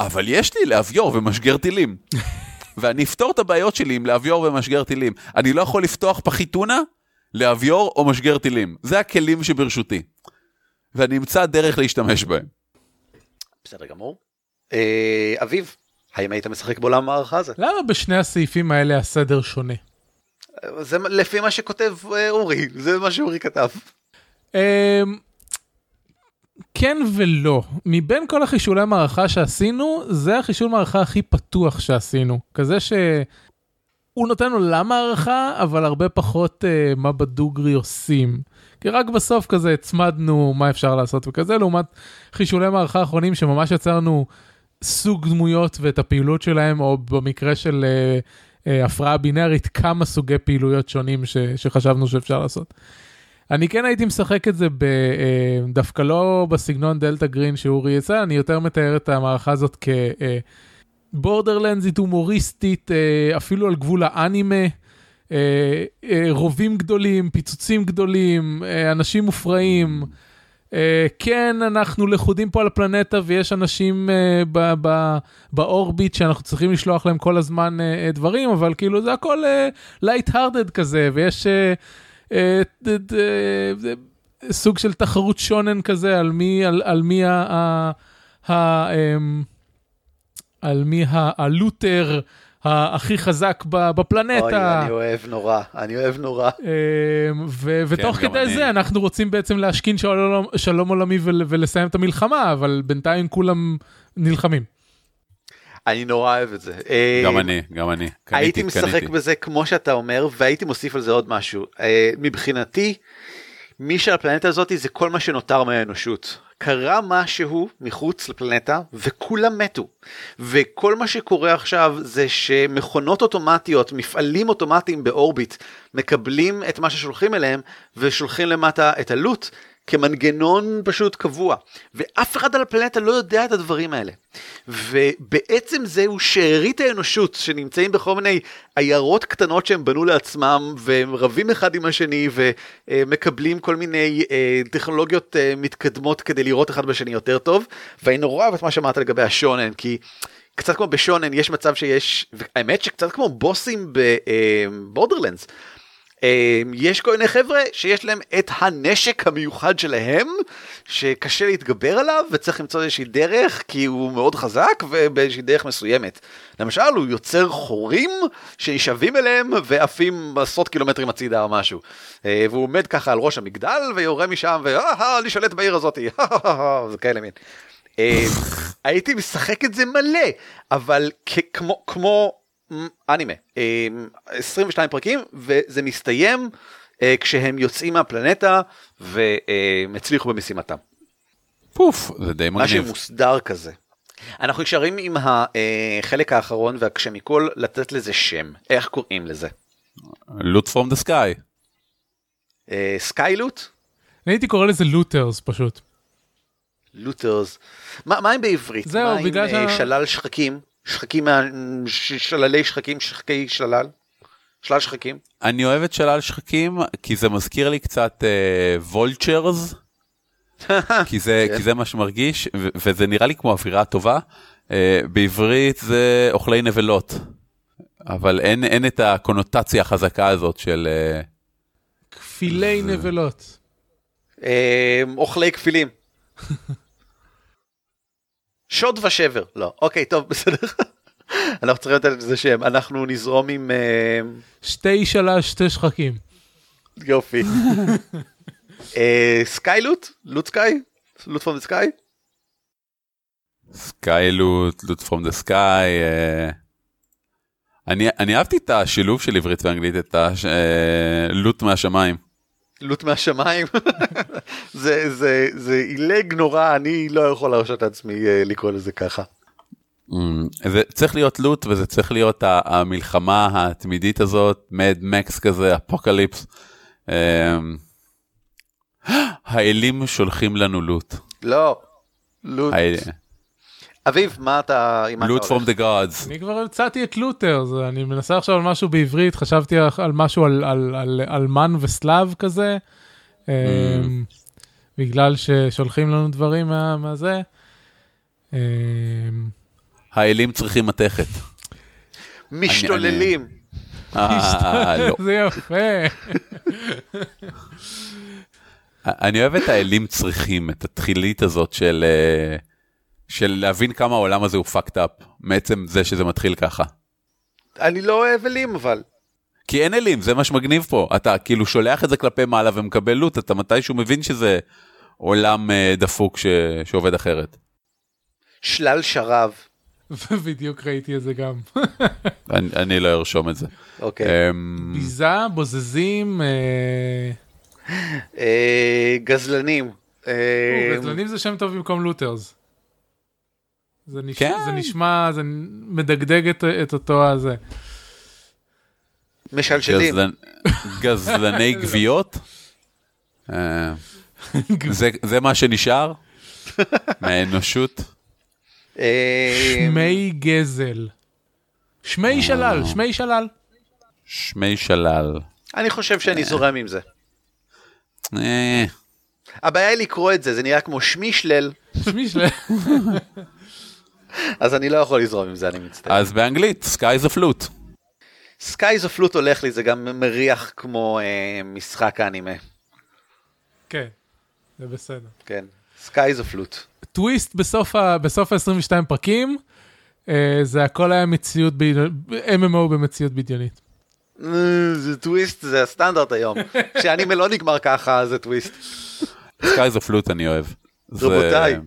אבל יש לי לאביור ומשגר טילים. ואני אפתור את הבעיות שלי עם לאביור ומשגר טילים. אני לא יכול לפתוח פחית טונה? לאביור או משגר טילים. זה הכלים שברשותי. ואני אמצא דרך להשתמש בהם. בסדר גמור. אה, אביב, האם היית משחק בעולם המערכה הזה? למה בשני הסעיפים האלה הסדר שונה? זה לפי מה שכותב אה, אורי, זה מה שאורי כתב. אה, כן ולא. מבין כל החישולי מערכה שעשינו, זה החישול מערכה הכי פתוח שעשינו. כזה ש... הוא נותן עולם הערכה, אבל הרבה פחות uh, מה בדוגרי עושים. כי רק בסוף כזה הצמדנו מה אפשר לעשות וכזה, לעומת חישולי מערכה האחרונים שממש יצרנו סוג דמויות ואת הפעילות שלהם, או במקרה של uh, uh, הפרעה בינארית, כמה סוגי פעילויות שונים ש, שחשבנו שאפשר לעשות. אני כן הייתי משחק את זה ב, uh, דווקא לא בסגנון דלתה גרין שאורי יצא, אני יותר מתאר את המערכה הזאת כ... Uh, בורדרלנדסית הומוריסטית, אה, אפילו על גבול האנימה. אה, אה, רובים גדולים, פיצוצים גדולים, אנשים מופרעים. כן, אנחנו לכודים פה על הפלנטה ויש אנשים באורביט שאנחנו צריכים לשלוח להם כל הזמן דברים, אבל כאילו זה הכל לייט-הרדד כזה, ויש סוג של תחרות שונן כזה על מי, על, על מי ה... ה, ה אמ, על מי הלותר הכי חזק בפלנטה. אוי, אני אוהב נורא, אני אוהב נורא. אמ, ותוך כן, כדי זה אנחנו רוצים בעצם להשכין שלום, שלום עולמי ולסיים את המלחמה, אבל בינתיים כולם נלחמים. אני נורא אוהב את זה. גם אה, אני, גם אני. הייתי משחק בזה כמו שאתה אומר, והייתי מוסיף על זה עוד משהו. אה, מבחינתי, מי שעל הפלנטה הזאת זה כל מה שנותר מהאנושות. קרה משהו מחוץ לפלנטה וכולם מתו. וכל מה שקורה עכשיו זה שמכונות אוטומטיות, מפעלים אוטומטיים באורביט, מקבלים את מה ששולחים אליהם ושולחים למטה את הלוט. כמנגנון פשוט קבוע, ואף אחד על הפלנטה לא יודע את הדברים האלה. ובעצם זהו שארית האנושות שנמצאים בכל מיני עיירות קטנות שהם בנו לעצמם, והם רבים אחד עם השני, ומקבלים כל מיני אה, טכנולוגיות אה, מתקדמות כדי לראות אחד בשני יותר טוב, ואני נורא אוהב את מה שאמרת לגבי השונן, כי... קצת כמו בשונן יש מצב שיש, האמת שקצת כמו בוסים בבורדרלנדס, אה, יש כל מיני חבר'ה שיש להם את הנשק המיוחד שלהם, שקשה להתגבר עליו וצריך למצוא איזושהי דרך כי הוא מאוד חזק ובאיזושהי דרך מסוימת. למשל הוא יוצר חורים שנשאבים אליהם ועפים עשרות קילומטרים הצידה או משהו. אה, והוא עומד ככה על ראש המגדל ויורה משם ואני שולט בעיר הזאתי, זה כאלה מין. אה, הייתי משחק את זה מלא, אבל כמו, כמו אנימה, 22 פרקים וזה מסתיים אה, כשהם יוצאים מהפלנטה והם הצליחו במשימתם. פוף, זה די מגניב. משהו מוסדר כזה. אנחנו נשארים עם החלק האחרון והקשה מכל לתת לזה שם, איך קוראים לזה? Loot from the sky. Sky loot? אני הייתי קורא לזה Looters פשוט. Looters. מה, מה הם בעברית? זהו, מה בגלל עם שה- שלל שחקים? שחקים, מה- שללי שחקים, שחקי שלל? שלל שחקים? אני אוהב את שלל שחקים כי זה מזכיר לי קצת וולצ'רס. כי זה כן. כי זה מה שמרגיש ו- וזה נראה לי כמו אווירה טובה. אה, בעברית זה אוכלי נבלות. אבל אין אין את הקונוטציה החזקה הזאת של אה, כפילי נבלות. אה, אוכלי כפילים. שוד ושבר. לא. אוקיי, טוב, בסדר. אנחנו צריכים לתת לזה שם. אנחנו נזרום עם... אה, שתי שלש, שתי שחקים. יופי. אה, סקאי לוט? לוט סקאי? לוט פרום סקאי? סקאי לוט, לוט פרום דה סקאי. אה, אני אני אהבתי את השילוב של עברית ואנגלית, את הלוט מהשמיים. לוט מהשמיים. זה, זה, זה עילג נורא, אני לא יכול להרשות לעצמי אה, לקרוא לזה ככה. אממ, זה צריך להיות loot וזה צריך להיות המלחמה התמידית הזאת, Mad Max כזה, apocalypse. אמ, האלים שולחים לנו loot. לא, loot. אביב, מה אתה... loot from the gods. אני כבר הצעתי את Looters, אני מנסה עכשיו על משהו בעברית, חשבתי על- משהו על- על- על המן ושלו כזה, אמ, בגלל ששולחים לנו דברים מה- מהזה. אמ, האלים צריכים מתכת. משתוללים. אה, לא. זה יפה. אני אוהב את האלים צריכים, את התחילית הזאת של אה, של להבין כמה העולם הזה הוא fucked up, מעצם זה שזה מתחיל ככה. אני לא אוהב אלים אבל. כי אין אלים, זה מה שמגניב פה. אתה כאילו שולח את זה כלפי מעלה ומקבל לוט, אתה מתישהו מבין שזה עולם אה, דפוק ש... שעובד אחרת. שלל שרב. בדיוק ראיתי את זה גם. אני, אני לא ארשום את זה. אוקיי. אמ, ביזה, בוזזים, אה, אה, גזלנים. אה, או, גזלנים זה שם טוב במקום לוטרס. זה נש- כן. זה נשמע, זה מדגדג את- את אותו הזה. משלשלים. גזלן, גזלני גוויות? אה, זה, זה מה שנשאר מהאנושות? אה, שמי גזל. שמי שלל, שמי שלל. שמי שלל. אני חושב שאני זורם עם זה. אה, הבעיה היא לקרוא את זה, זה נראה כמו שמישלל, שמי שלל. אז אני לא יכול לזרום עם זה, אני מצטער. אז באנגלית, Sky the Flute. Skies of Loot הולך לי, זה גם מריח כמו אה, משחק האנימה. כן, זה בסדר. כן. Skies of Loot. טוויסט בסוף ה- בסוף ה-22 פרקים, אה, זה הכל היה מציאות, בדיונ- MMO במציאות בדיונית. זה טוויסט, זה הסטנדרט היום. כשאנימה לא נגמר ככה, זה טוויסט. Skies of Loot אני אוהב. זה- רבותיי,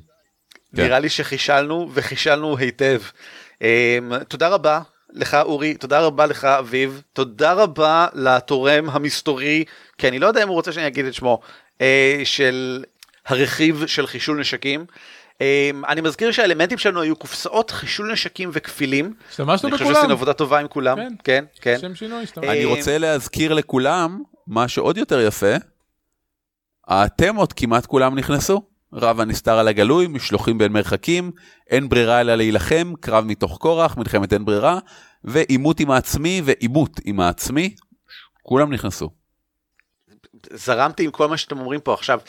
כן. נראה לי שחישלנו, וחישלנו היטב. אה, תודה רבה לך אורי, תודה רבה לך אביב, תודה רבה לתורם המסתורי, כי אני לא יודע אם הוא רוצה שאני אגיד את שמו, אה, של הרכיב של חישול נשקים. אה, אני מזכיר שהאלמנטים שלנו היו קופסאות חישול נשקים וכפילים. השתמשנו אני חושב בכולם. שעשינו עבודה טובה עם כולם. כן. כן, כן. שם שינוי, השתמשנו. אני אה, רוצה להזכיר לכולם, מה שעוד יותר יפה, התמות כמעט כולם נכנסו. רב הנסתר על הגלוי, משלוחים בין מרחקים, אין ברירה אלא להילחם, קרב מתוך כורח, מלחמת אין ברירה, ועימות עם העצמי ועימות עם העצמי, כולם נכנסו. זרמתי עם כל מה שאתם אומרים פה עכשיו.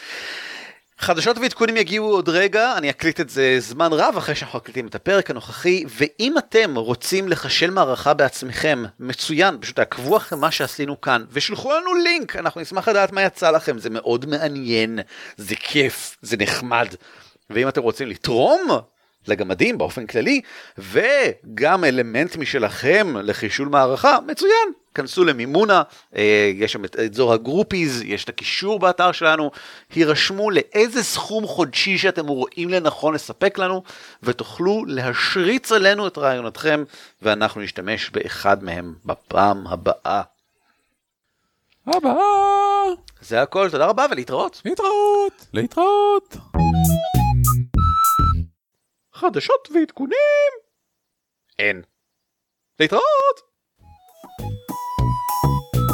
חדשות ועדכונים יגיעו עוד רגע, אני אקליט את זה זמן רב אחרי שאנחנו מקליטים את הפרק הנוכחי, ואם אתם רוצים לחשל מערכה בעצמכם, מצוין, פשוט תעקבו אחרי מה שעשינו כאן, ושלחו לנו לינק, אנחנו נשמח לדעת מה יצא לכם, זה מאוד מעניין, זה כיף, זה נחמד. ואם אתם רוצים לתרום לגמדים באופן כללי, וגם אלמנט משלכם לחישול מערכה, מצוין. כנסו למימונה, אה, יש שם את אזור הגרופיז, יש את הקישור באתר שלנו, הירשמו לאיזה סכום חודשי שאתם רואים לנכון לספק לנו, ותוכלו להשריץ עלינו את רעיונתכם, ואנחנו נשתמש באחד מהם בפעם הבאה. הבאה. זה הכל, תודה רבה ולהתראות. להתראות. להתראות. חדשות ועדכונים? אין. להתראות!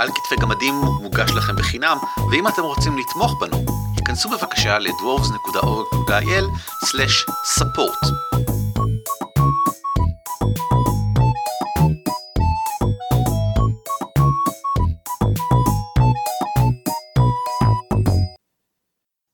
על כתפי גמדים מוגש לכם בחינם, ואם אתם רוצים לתמוך בנו, כנסו בבקשה ל-dwarves.org.il/support.